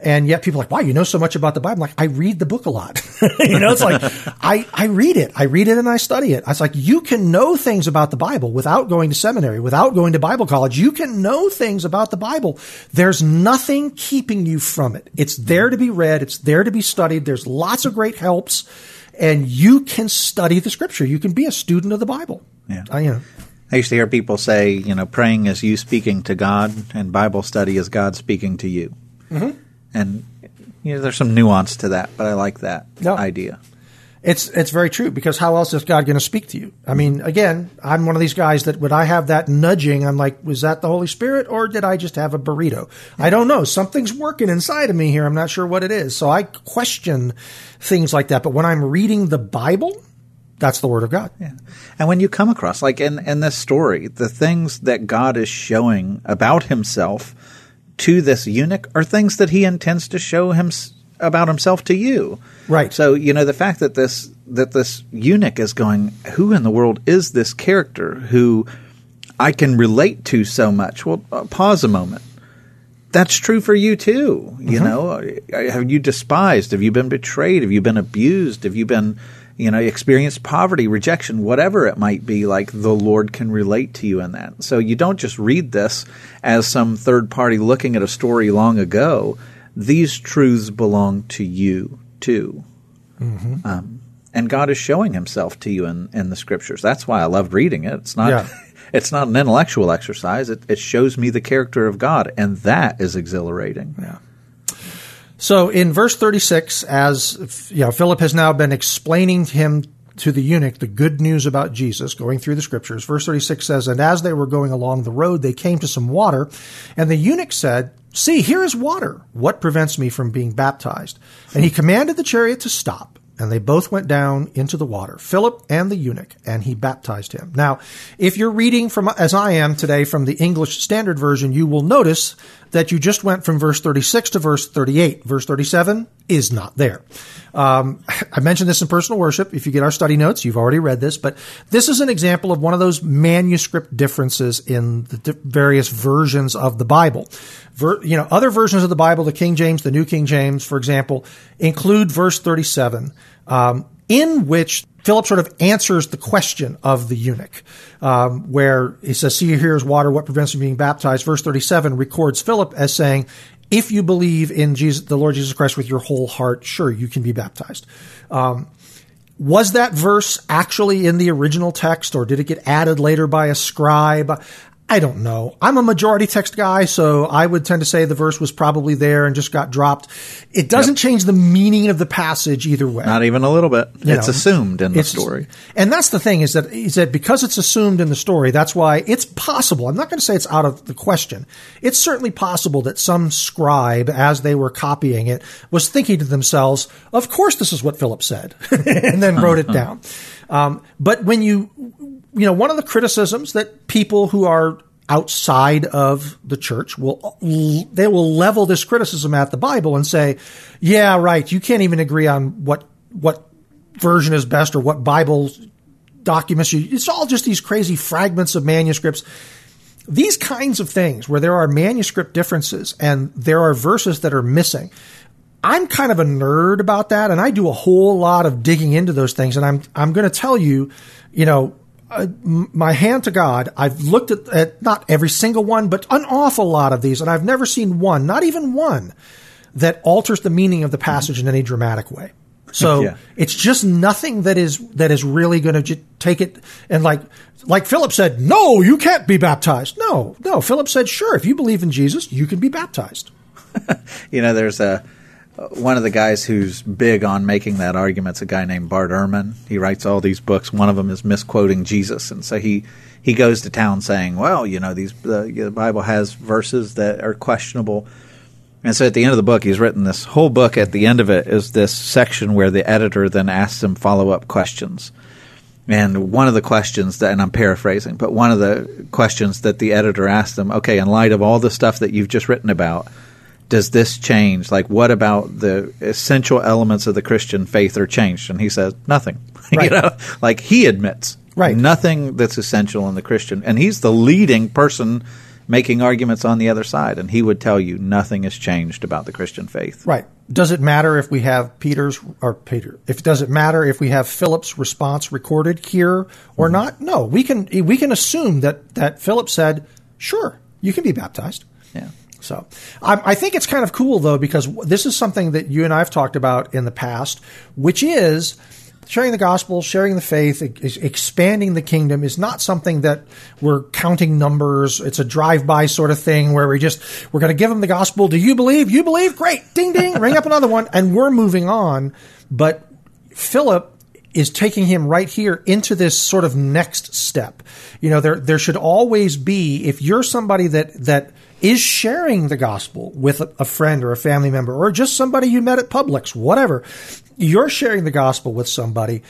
and yet people are like, wow, you know so much about the Bible. I'm like, I read the book a lot. <laughs> you know, it's like, <laughs> I, I read it. I read it and I study it. I was like, you can know things about the Bible without going to seminary, without going to Bible college. You can know things about the Bible. There's nothing keeping you from it. It's there to be read. It's there to be studied. There's lots of great helps and you can study the scripture. You can be a student of the Bible. Yeah. I, you know, I used to hear people say, you know, praying is you speaking to God, and Bible study is God speaking to you. Mm-hmm. And you know, there's some nuance to that, but I like that No. idea. It's it's very true because how else is God going to speak to you? I mean, again, I'm one of these guys that when I have that nudging, I'm like, was that the Holy Spirit or did I just have a burrito? I don't know. Something's working inside of me here. I'm not sure what it is. So I question things like that. But when I'm reading the Bible, that's the Word of God. Yeah. And when you come across, like in, in this story, the things that God is showing about himself to this eunuch are things that he intends to show him about himself to you. Right. So, you know, the fact that this that this eunuch is going, who in the world is this character who I can relate to so much? Well, uh, pause a moment. That's true for you too. You know, have you despised? Have you been betrayed? Have you been abused? Have you been you know, experienced poverty, rejection, whatever it might be, like the Lord can relate to you in that. So you don't just read this as some third party looking at a story long ago. These truths belong to you too. Mm-hmm. Um, and God is showing Himself to you in, in the Scriptures. That's why I loved reading it. It's not. Yeah. <laughs> It's not an intellectual exercise. It, it shows me the character of God, and that is exhilarating. Yeah. So in verse 36, as you know, Philip has now been explaining to him to the eunuch the good news about Jesus, going through the scriptures. Verse 36 says, And as they were going along the road, they came to some water, and the eunuch said, See, here is water. What prevents me from being baptized? And he commanded the chariot to stop. And they both went down into the water, Philip and the eunuch, and he baptized him. Now, if you're reading from, as I am today from the English Standard Version, you will notice that you just went from verse 36 to verse 38. Verse 37 is not there. Um, I mentioned this in personal worship. If you get our study notes, you've already read this, but this is an example of one of those manuscript differences in the di- various versions of the Bible. Ver, you know, other versions of the Bible, the King James, the New King James, for example, include verse 37, um, in which Philip sort of answers the question of the eunuch, um, where he says, "See, here is water. What prevents you being baptized?" Verse thirty-seven records Philip as saying, "If you believe in Jesus, the Lord Jesus Christ with your whole heart, sure, you can be baptized." Um, was that verse actually in the original text, or did it get added later by a scribe? I don't know. I'm a majority text guy, so I would tend to say the verse was probably there and just got dropped. It doesn't change the meaning of the passage either way. Not even a little bit. You it's know, assumed in the story. And that's the thing is that is that because it's assumed in the story, that's why it's possible. I'm not going to say it's out of the question. It's certainly possible that some scribe, as they were copying it, was thinking to themselves, "Of course, this is what Philip said," <laughs> and then wrote it down. Um, but when you, you know, one of the criticisms that people who are outside of the church will they will level this criticism at the Bible and say, "Yeah, right. You can't even agree on what what version is best or what Bible documents you. It's all just these crazy fragments of manuscripts." These kinds of things where there are manuscript differences and there are verses that are missing. I'm kind of a nerd about that, and I do a whole lot of digging into those things. And I'm I'm going to tell you, you know, uh, my hand to God, I've looked at, at not every single one, but an awful lot of these, and I've never seen one, not even one, that alters the meaning of the passage in any dramatic way. So Yeah. it's just nothing that is that is really going to j- take it and like like Philip said, no, you can't be baptized. No, no. Philip said, sure, if you believe in Jesus, you can be baptized. <laughs> You know, there's a Uh, one of the guys who's big on making that argument is a guy named Bart Ehrman. He writes all these books. One of them is misquoting Jesus, and so he he goes to town saying, "Well, you know, these the, Bible has verses that are questionable." And so at the end of the book, he's written this whole book. At the end of it is this section where the editor then asks him follow up questions. And one of the questions that, and I'm paraphrasing, but one of the questions that the editor asked him, okay, in light of all the stuff that you've just written about, does this change? Like, what about the essential elements of the Christian faith are changed? And he says, nothing. <laughs> Right. you know, like he admits Right. Nothing that's essential in the Christian. And he's the leading person making arguments on the other side. And he would tell you nothing has changed about the Christian faith. Right. Does it matter if we have Peter's or Peter? If does it matter if we have Philip's response recorded here or mm-hmm. not? No, we can we can assume that that Philip said, "Sure, you can be baptized." Yeah. So I, I think it's kind of cool though because this is something that you and I have talked about in the past, which is sharing the gospel, sharing the faith, expanding the kingdom is not something that we're counting numbers. It's a drive-by sort of thing where we just we're going to give them the gospel. Do you believe? You believe? Great. Ding ding. ring up another one, and we're moving on. But Philip is taking him right here into this sort of next step. You know, there there should always be if you're somebody that that is sharing the gospel with a friend or a family member or just somebody you met at Publix, whatever. You're sharing the gospel with somebody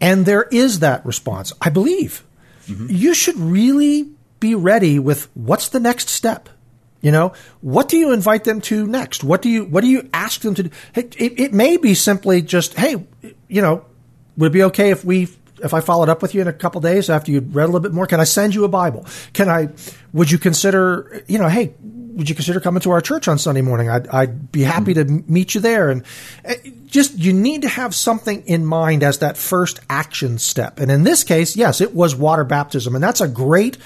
and there is that response. I believe mm-hmm. you should really be ready with what's the next step. You know, what do you invite them to next? What do you what do you ask them to do? It, it, it may be simply just, hey, you know, would it be okay if we if I followed up with you in a couple days after you'd read a little bit more, can I send you a Bible? Can I, would you consider, you know, hey, would you consider coming to our church on Sunday morning? I'd, I'd be happy to meet you there. And eh, just, you need to have something in mind as that first action step. And in this case, yes, it was water baptism. And that's a great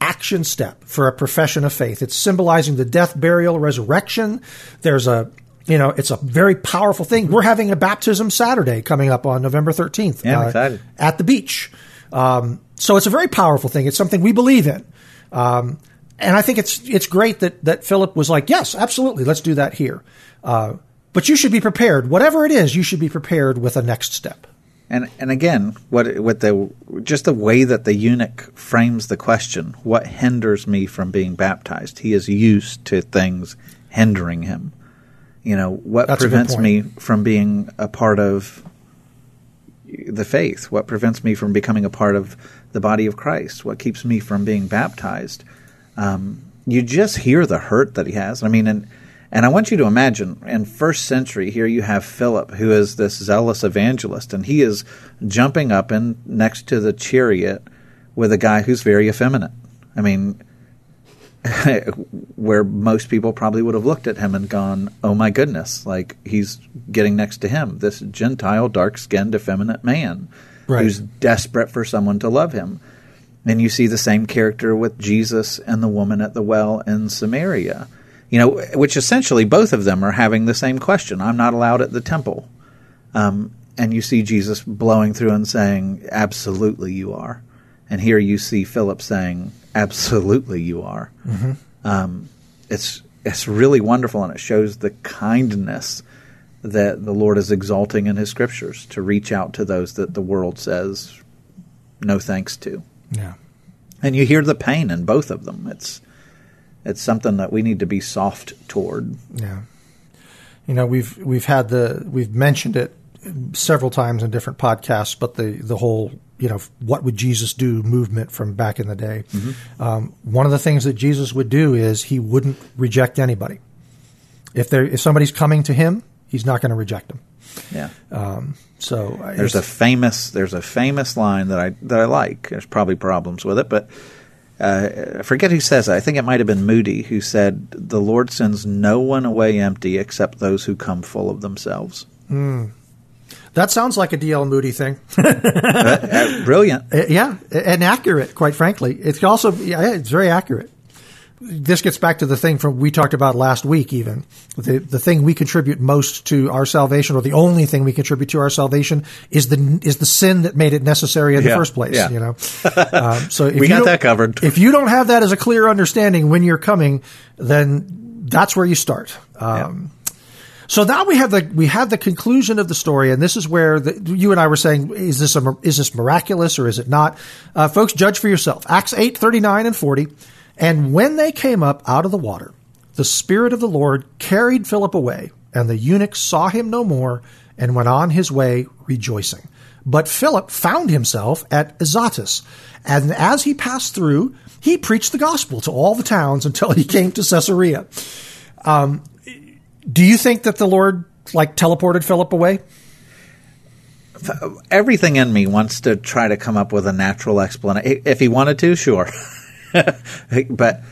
action step for a profession of faith. It's symbolizing the death, burial, resurrection. There's a, you know, it's a very powerful thing. We're having a baptism Saturday coming up on November 13th yeah, uh, at the beach. Um, so it's a very powerful thing. It's something we believe in. Um, and I think it's it's great that that Philip was like, yes, absolutely, let's do that here. Uh, but you should be prepared. Whatever it is, you should be prepared with a next step. And and again, what what the just the way that the eunuch frames the question, what hinders me from being baptized? He is used to things hindering him. You know, what That's prevents me from being a part of the faith? What prevents me from becoming a part of the body of Christ? What keeps me from being baptized? Um, you just hear the hurt that he has. I mean, and and I want you to imagine in first century here you have Philip, who is this zealous evangelist, and he is jumping up in next to the chariot with a guy who's very effeminate. I mean, <laughs> where most people probably would have looked at him and gone, "Oh my goodness!" Like he's getting next to him, this Gentile, dark-skinned, effeminate man right. who's desperate for someone to love him. And you see the same character with Jesus and the woman at the well in Samaria. You know, which essentially both of them are having the same question. I'm not allowed at the temple. Um, and you see Jesus blowing through and saying, Absolutely, you are. And here you see Philip saying, Absolutely, you are. Mm-hmm. Um, it's it's really wonderful, and it shows the kindness that the Lord is exalting in His Scriptures to reach out to those that the world says no thanks to. Yeah, and you hear the pain in both of them. It's it's something that we need to be soft toward. Yeah, you know we've we've had the we've mentioned it several times in different podcasts, but the the whole you know, what would Jesus do movement from back in the day. Mm-hmm. Um, one of the things that Jesus would do is he wouldn't reject anybody. If there if somebody's coming to him, he's not going to reject them. Yeah. Um, so there's a famous there's a famous line that I that I like. There's probably problems with it, but uh, I forget who says it. I think it might have been Moody who said, "The Lord sends no one away empty except those who come full of themselves." Mm. That sounds like a D.L. Moody thing. <laughs> uh, brilliant. Uh, yeah, and accurate, quite frankly. It's also, yeah, it's very accurate. This gets back to the thing from we talked about last week, even. The, the thing we contribute most to our salvation, or the only thing we contribute to our salvation, is the is the sin that made it necessary in yeah, the first place. Yeah. You know, um, <laughs> so we got that covered. If you don't have that as a clear understanding when you're coming, then that's where you start. Um, yeah. So now we have the we have the conclusion of the story, and this is where the, you and I were saying: is this a, is this miraculous or is it not? Uh, folks, judge for yourself. Acts eight thirty nine and forty. And when they came up out of the water, the Spirit of the Lord carried Philip away, and the eunuch saw him no more, and went on his way rejoicing. But Philip found himself at Azotus, and as he passed through, he preached the gospel to all the towns <laughs> until he came to Caesarea. Um, do you think that the Lord like teleported Philip away? everything in me wants to try to come up with a natural explanation. If he wanted to, sure. <laughs> but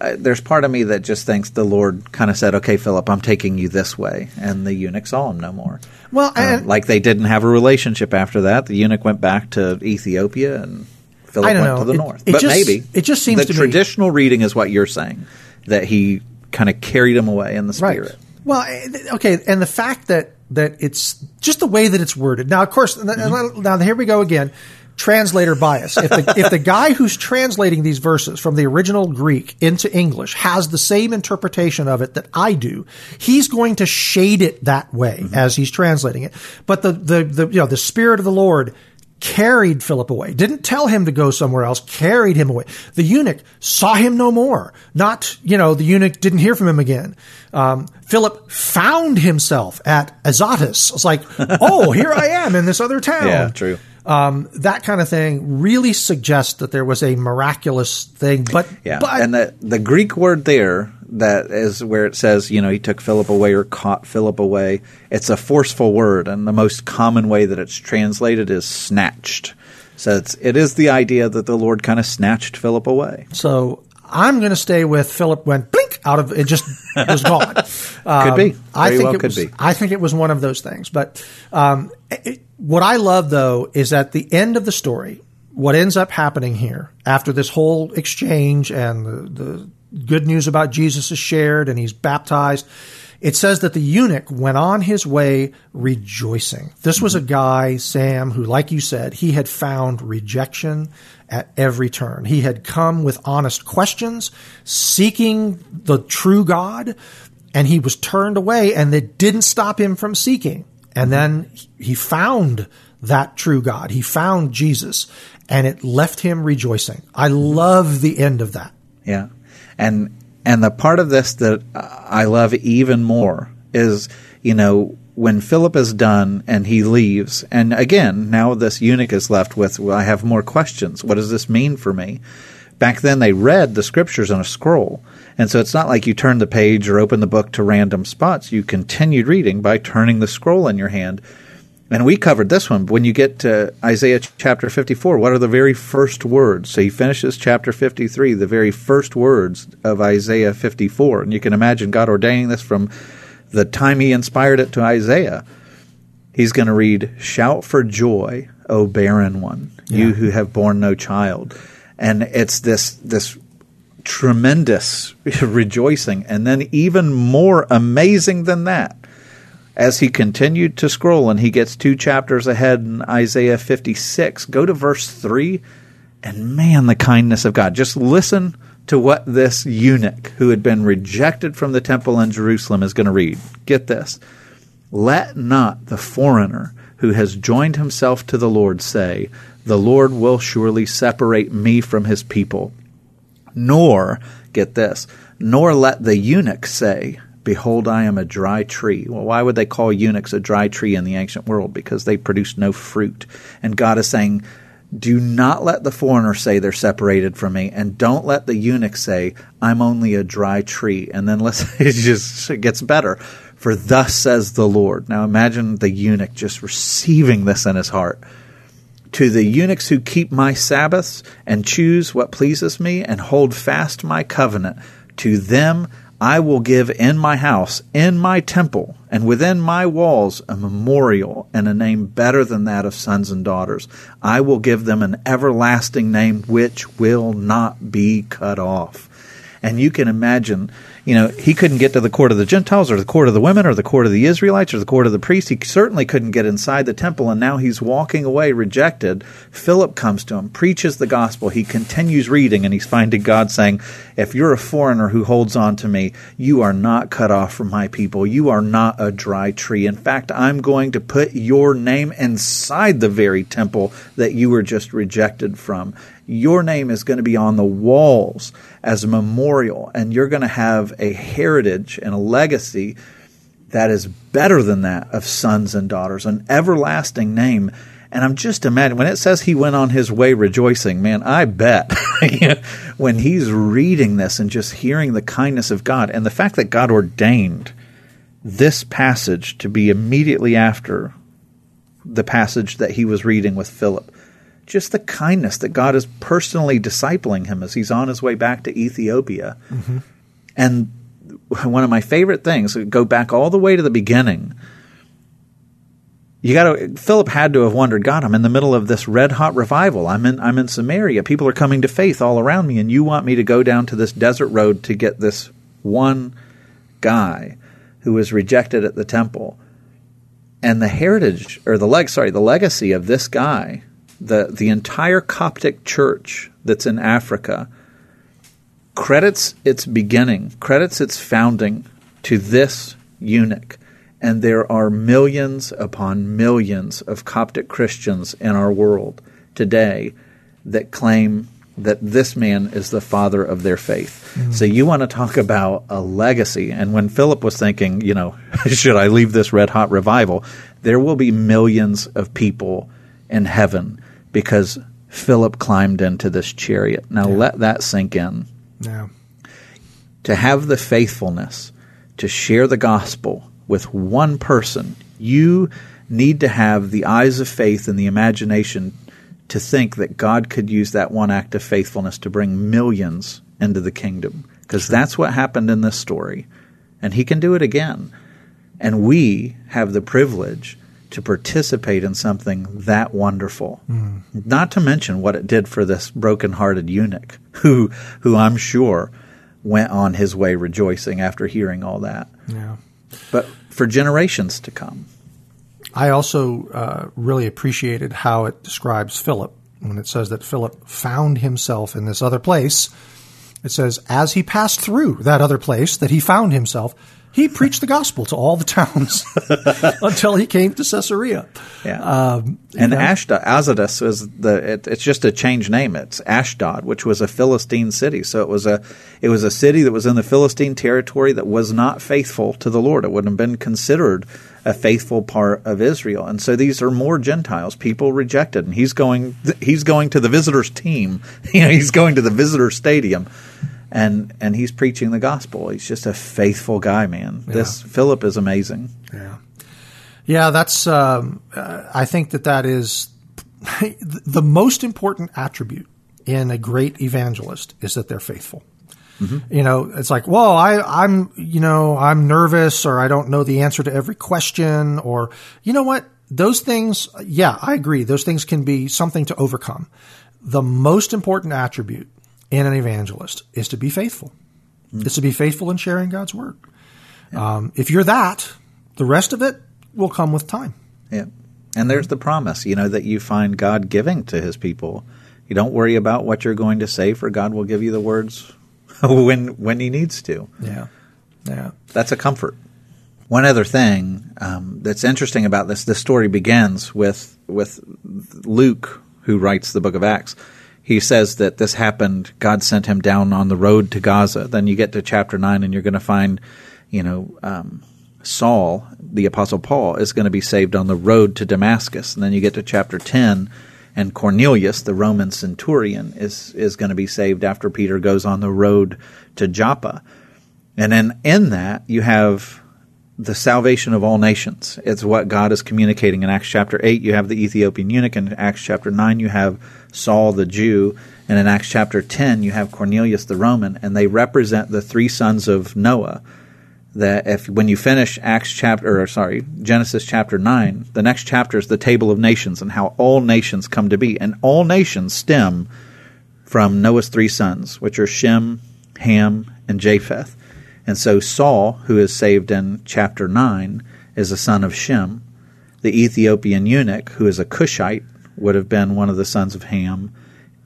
uh, there's part of me that just thinks the Lord kind of said, "Okay, Philip, I'm taking you this way," and the eunuch saw him no more. Well, um, like they didn't have a relationship after that. The eunuch went back to Ethiopia, and Philip went know. to the it, north. It but just, maybe it just seems the traditional me, reading is what you're saying that he kind of carried him away in the spirit. Right. Well, eh, okay, and the fact that that it's just the way that it's worded. Now, of course, mm-hmm. now here we go again. Translator bias. If the, if the guy who's translating these verses from the original Greek into English has the same interpretation of it that I do, he's going to shade it that way mm-hmm. as he's translating it. But the, the, the, you know, the Spirit of the Lord carried Philip away, didn't tell him to go somewhere else, carried him away. The eunuch saw him no more. Not, you know, the eunuch didn't hear from him again. Um, Philip found himself at Azotus. It's like, <laughs> oh, here I am in this other town. Yeah, true. Um, that kind of thing really suggests that there was a miraculous thing. But yeah, but, and the the Greek word there that is where it says, you know, he took Philip away or caught Philip away. It's a forceful word, and the most common way that it's translated is snatched. So it's it is the idea that the Lord kind of snatched Philip away. So I'm going to stay with Philip went blink out of it just was gone. Um, <laughs> could be. Very I think well it could was, be. I think it was one of those things. But um, it, what I love though is at the end of the story, what ends up happening here after this whole exchange and the, the good news about Jesus is shared and he's baptized. It says that the eunuch went on his way rejoicing. This was a mm-hmm. guy, Sam, who, like you said, he had found rejection at every turn. He had come with honest questions, seeking the true God, and he was turned away, and it didn't stop him from seeking. And then he found that true God. He found Jesus, and it left him rejoicing. I mm-hmm. love the end of that. Yeah. And and the part of this that I love even more is, you know, when Philip is done and he leaves, and again, now this eunuch is left with, well, I have more questions. What does this mean for me? Back then, they read the scriptures on a scroll. And so it's not like you turn the page or open the book to random spots. You continued reading by turning the scroll in your hand and we covered this one. When you get to Isaiah chapter 54, what are the very first words? So he finishes chapter 53, the very first words of Isaiah 54. And you can imagine God ordaining this from the time he inspired it to Isaiah. He's going to read, Shout for joy, O barren one, yeah. you who have borne no child. And it's this, this tremendous <laughs> rejoicing. And then, even more amazing than that, as he continued to scroll and he gets two chapters ahead in Isaiah 56, go to verse 3 and man, the kindness of God. Just listen to what this eunuch who had been rejected from the temple in Jerusalem is going to read. Get this. Let not the foreigner who has joined himself to the Lord say, The Lord will surely separate me from his people. Nor, get this, nor let the eunuch say, Behold, I am a dry tree. Well, why would they call eunuchs a dry tree in the ancient world? Because they produce no fruit. And God is saying, do not let the foreigner say they're separated from me, and don't let the eunuch say, I'm only a dry tree. And then listen, <laughs> it just it gets better. For thus says the Lord. Now imagine the eunuch just receiving this in his heart. To the eunuchs who keep my Sabbaths and choose what pleases me and hold fast my covenant, to them I will give in my house, in my temple, and within my walls a memorial and a name better than that of sons and daughters. I will give them an everlasting name which will not be cut off. And you can imagine you know, he couldn't get to the court of the Gentiles or the court of the women or the court of the Israelites or the court of the priests. He certainly couldn't get inside the temple, and now he's walking away rejected. Philip comes to him, preaches the gospel. He continues reading, and he's finding God saying, If you're a foreigner who holds on to me, you are not cut off from my people. You are not a dry tree. In fact, I'm going to put your name inside the very temple that you were just rejected from your name is going to be on the walls as a memorial, and you're going to have a heritage and a legacy that is better than that of sons and daughters, an everlasting name. And I'm just imagining when it says he went on his way rejoicing, man, I bet <laughs> when he's reading this and just hearing the kindness of God and the fact that God ordained this passage to be immediately after the passage that he was reading with Philip. Just the kindness that God is personally discipling him as he's on his way back to Ethiopia. Mm-hmm. And one of my favorite things, go back all the way to the beginning. You got to Philip had to have wondered, God, I'm in the middle of this red hot revival. I'm in I'm in Samaria. People are coming to faith all around me and you want me to go down to this desert road to get this one guy who was rejected at the temple. And the heritage or the leg sorry, the legacy of this guy, the the entire Coptic church that's in Africa credits its beginning, credits its founding to this eunuch. And there are millions upon millions of Coptic Christians in our world today that claim that this man is the father of their faith. Mm-hmm. So you want to talk about a legacy. And when Philip was thinking, you know, <laughs> should I leave this red hot revival? There will be millions of people in heaven because Philip climbed into this chariot. Now yeah. let that sink in. Yeah. To have the faithfulness to share the gospel with one person, you need to have the eyes of faith and the imagination to think that God could use that one act of faithfulness to bring millions into the kingdom. Because that's what happened in this story. And he can do it again. And we have the privilege to participate in something that wonderful. Mm. Not to mention what it did for this broken-hearted eunuch, <laughs> who who I'm sure went on his way rejoicing after hearing all that. Yeah. But for generations to come. I also uh, really appreciated how it describes Philip when it says that Philip found himself in this other place. It says, as he passed through that other place that he found himself, he preached the gospel to all the towns <laughs> until he came to Caesarea. Yeah. Um, and know. Ashdod, Azotus is the. It, it's just a changed name. It's Ashdod, which was a Philistine city. So it was a it was a city that was in the Philistine territory that was not faithful to the Lord. It wouldn't have been considered a faithful part of Israel. And so these are more Gentiles, people rejected. And he's going he's going to the visitors team. <laughs> You know, he's going to the visitor stadium and and he's preaching the gospel. He's just a faithful guy, man. Yeah. This Philip is amazing. Yeah, yeah. That's um, uh, I think that that is <laughs> the most important attribute in a great evangelist is that they're faithful. Mm-hmm. You know, it's like, well, I, I'm, you know, I'm nervous or I don't know the answer to every question or, you know what? Those things, yeah, I agree. Those things can be something to overcome. The most important attribute in an evangelist is to be faithful. Mm. Is to be faithful in sharing God's word. Yeah. Um, if you're that, the rest of it will come with time. Yeah. And there's the promise, you know, that you find God giving to his people. You don't worry about what you're going to say, for God will give you the words <laughs> when when he needs to. Yeah. Yeah. That's a comfort. One other thing um, that's interesting about this, this story begins with with Luke, who writes the book of Acts he says that this happened. God sent him down on the road to Gaza. Then you get to chapter nine, and you're going to find, you know, um, Saul, the apostle Paul, is going to be saved on the road to Damascus. And then you get to chapter ten, and Cornelius, the Roman centurion, is is going to be saved after Peter goes on the road to Joppa. And then in that you have the salvation of all nations. It's what God is communicating in Acts chapter 8. You have the Ethiopian eunuch. In Acts chapter 9, you have Saul the Jew. And in Acts chapter 10, you have Cornelius the Roman. And they represent the three sons of Noah. That if when you finish Acts chapter, or sorry, Genesis chapter 9, the next chapter is the table of nations and how all nations come to be. And all nations stem from Noah's three sons, which are Shem, Ham, and Japheth. And so Saul, who is saved in chapter 9, is a son of Shem. The Ethiopian eunuch, who is a Cushite, would have been one of the sons of Ham.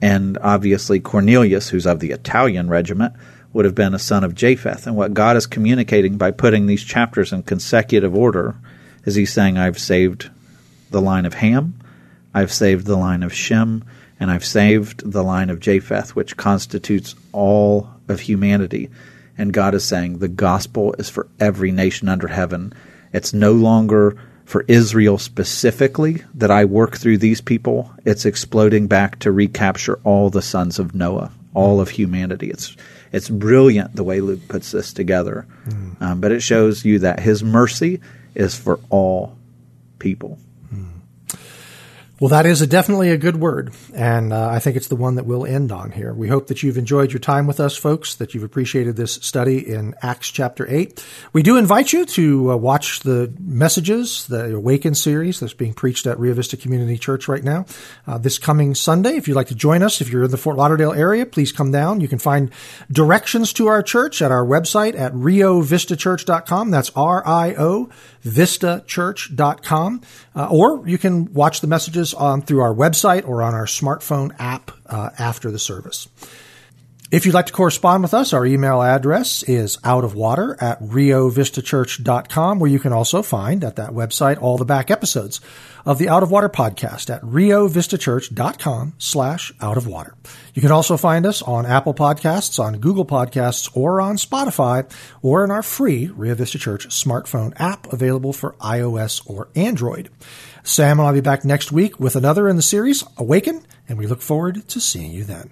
And obviously Cornelius, who's of the Italian regiment, would have been a son of Japheth. And what God is communicating by putting these chapters in consecutive order is he's saying, I've saved the line of Ham, I've saved the line of Shem, and I've saved the line of Japheth, which constitutes all of humanity. And God is saying the gospel is for every nation under heaven. It's no longer for Israel specifically that I work through these people. It's exploding back to recapture all the sons of Noah, all of humanity. It's it's brilliant the way Luke puts this together. Mm. Um, but it shows you that his mercy is for all people. Well, that is a definitely a good word, and uh, I think it's the one that we'll end on here. We hope that you've enjoyed your time with us, folks, that you've appreciated this study in Acts chapter 8. We do invite you to uh, watch the messages, the Awaken series that's being preached at Rio Vista Community Church right now. Uh, this coming Sunday, if you'd like to join us, if you're in the Fort Lauderdale area, please come down. You can find directions to our church at our website at riovistachurch.com. That's R-I-O vistachurch.com. Uh, or you can watch the messages on through our website or on our smartphone app uh, after the service. If you'd like to correspond with us, our email address is outofwater at riovistachurch.com, where you can also find at that website all the back episodes of the Out of Water podcast at riovistachurch.com slash out of water. You can also find us on Apple Podcasts, on Google Podcasts, or on Spotify, or in our free Rio Vista Church smartphone app available for iOS or Android. Sam and I'll be back next week with another in the series, Awaken, and we look forward to seeing you then.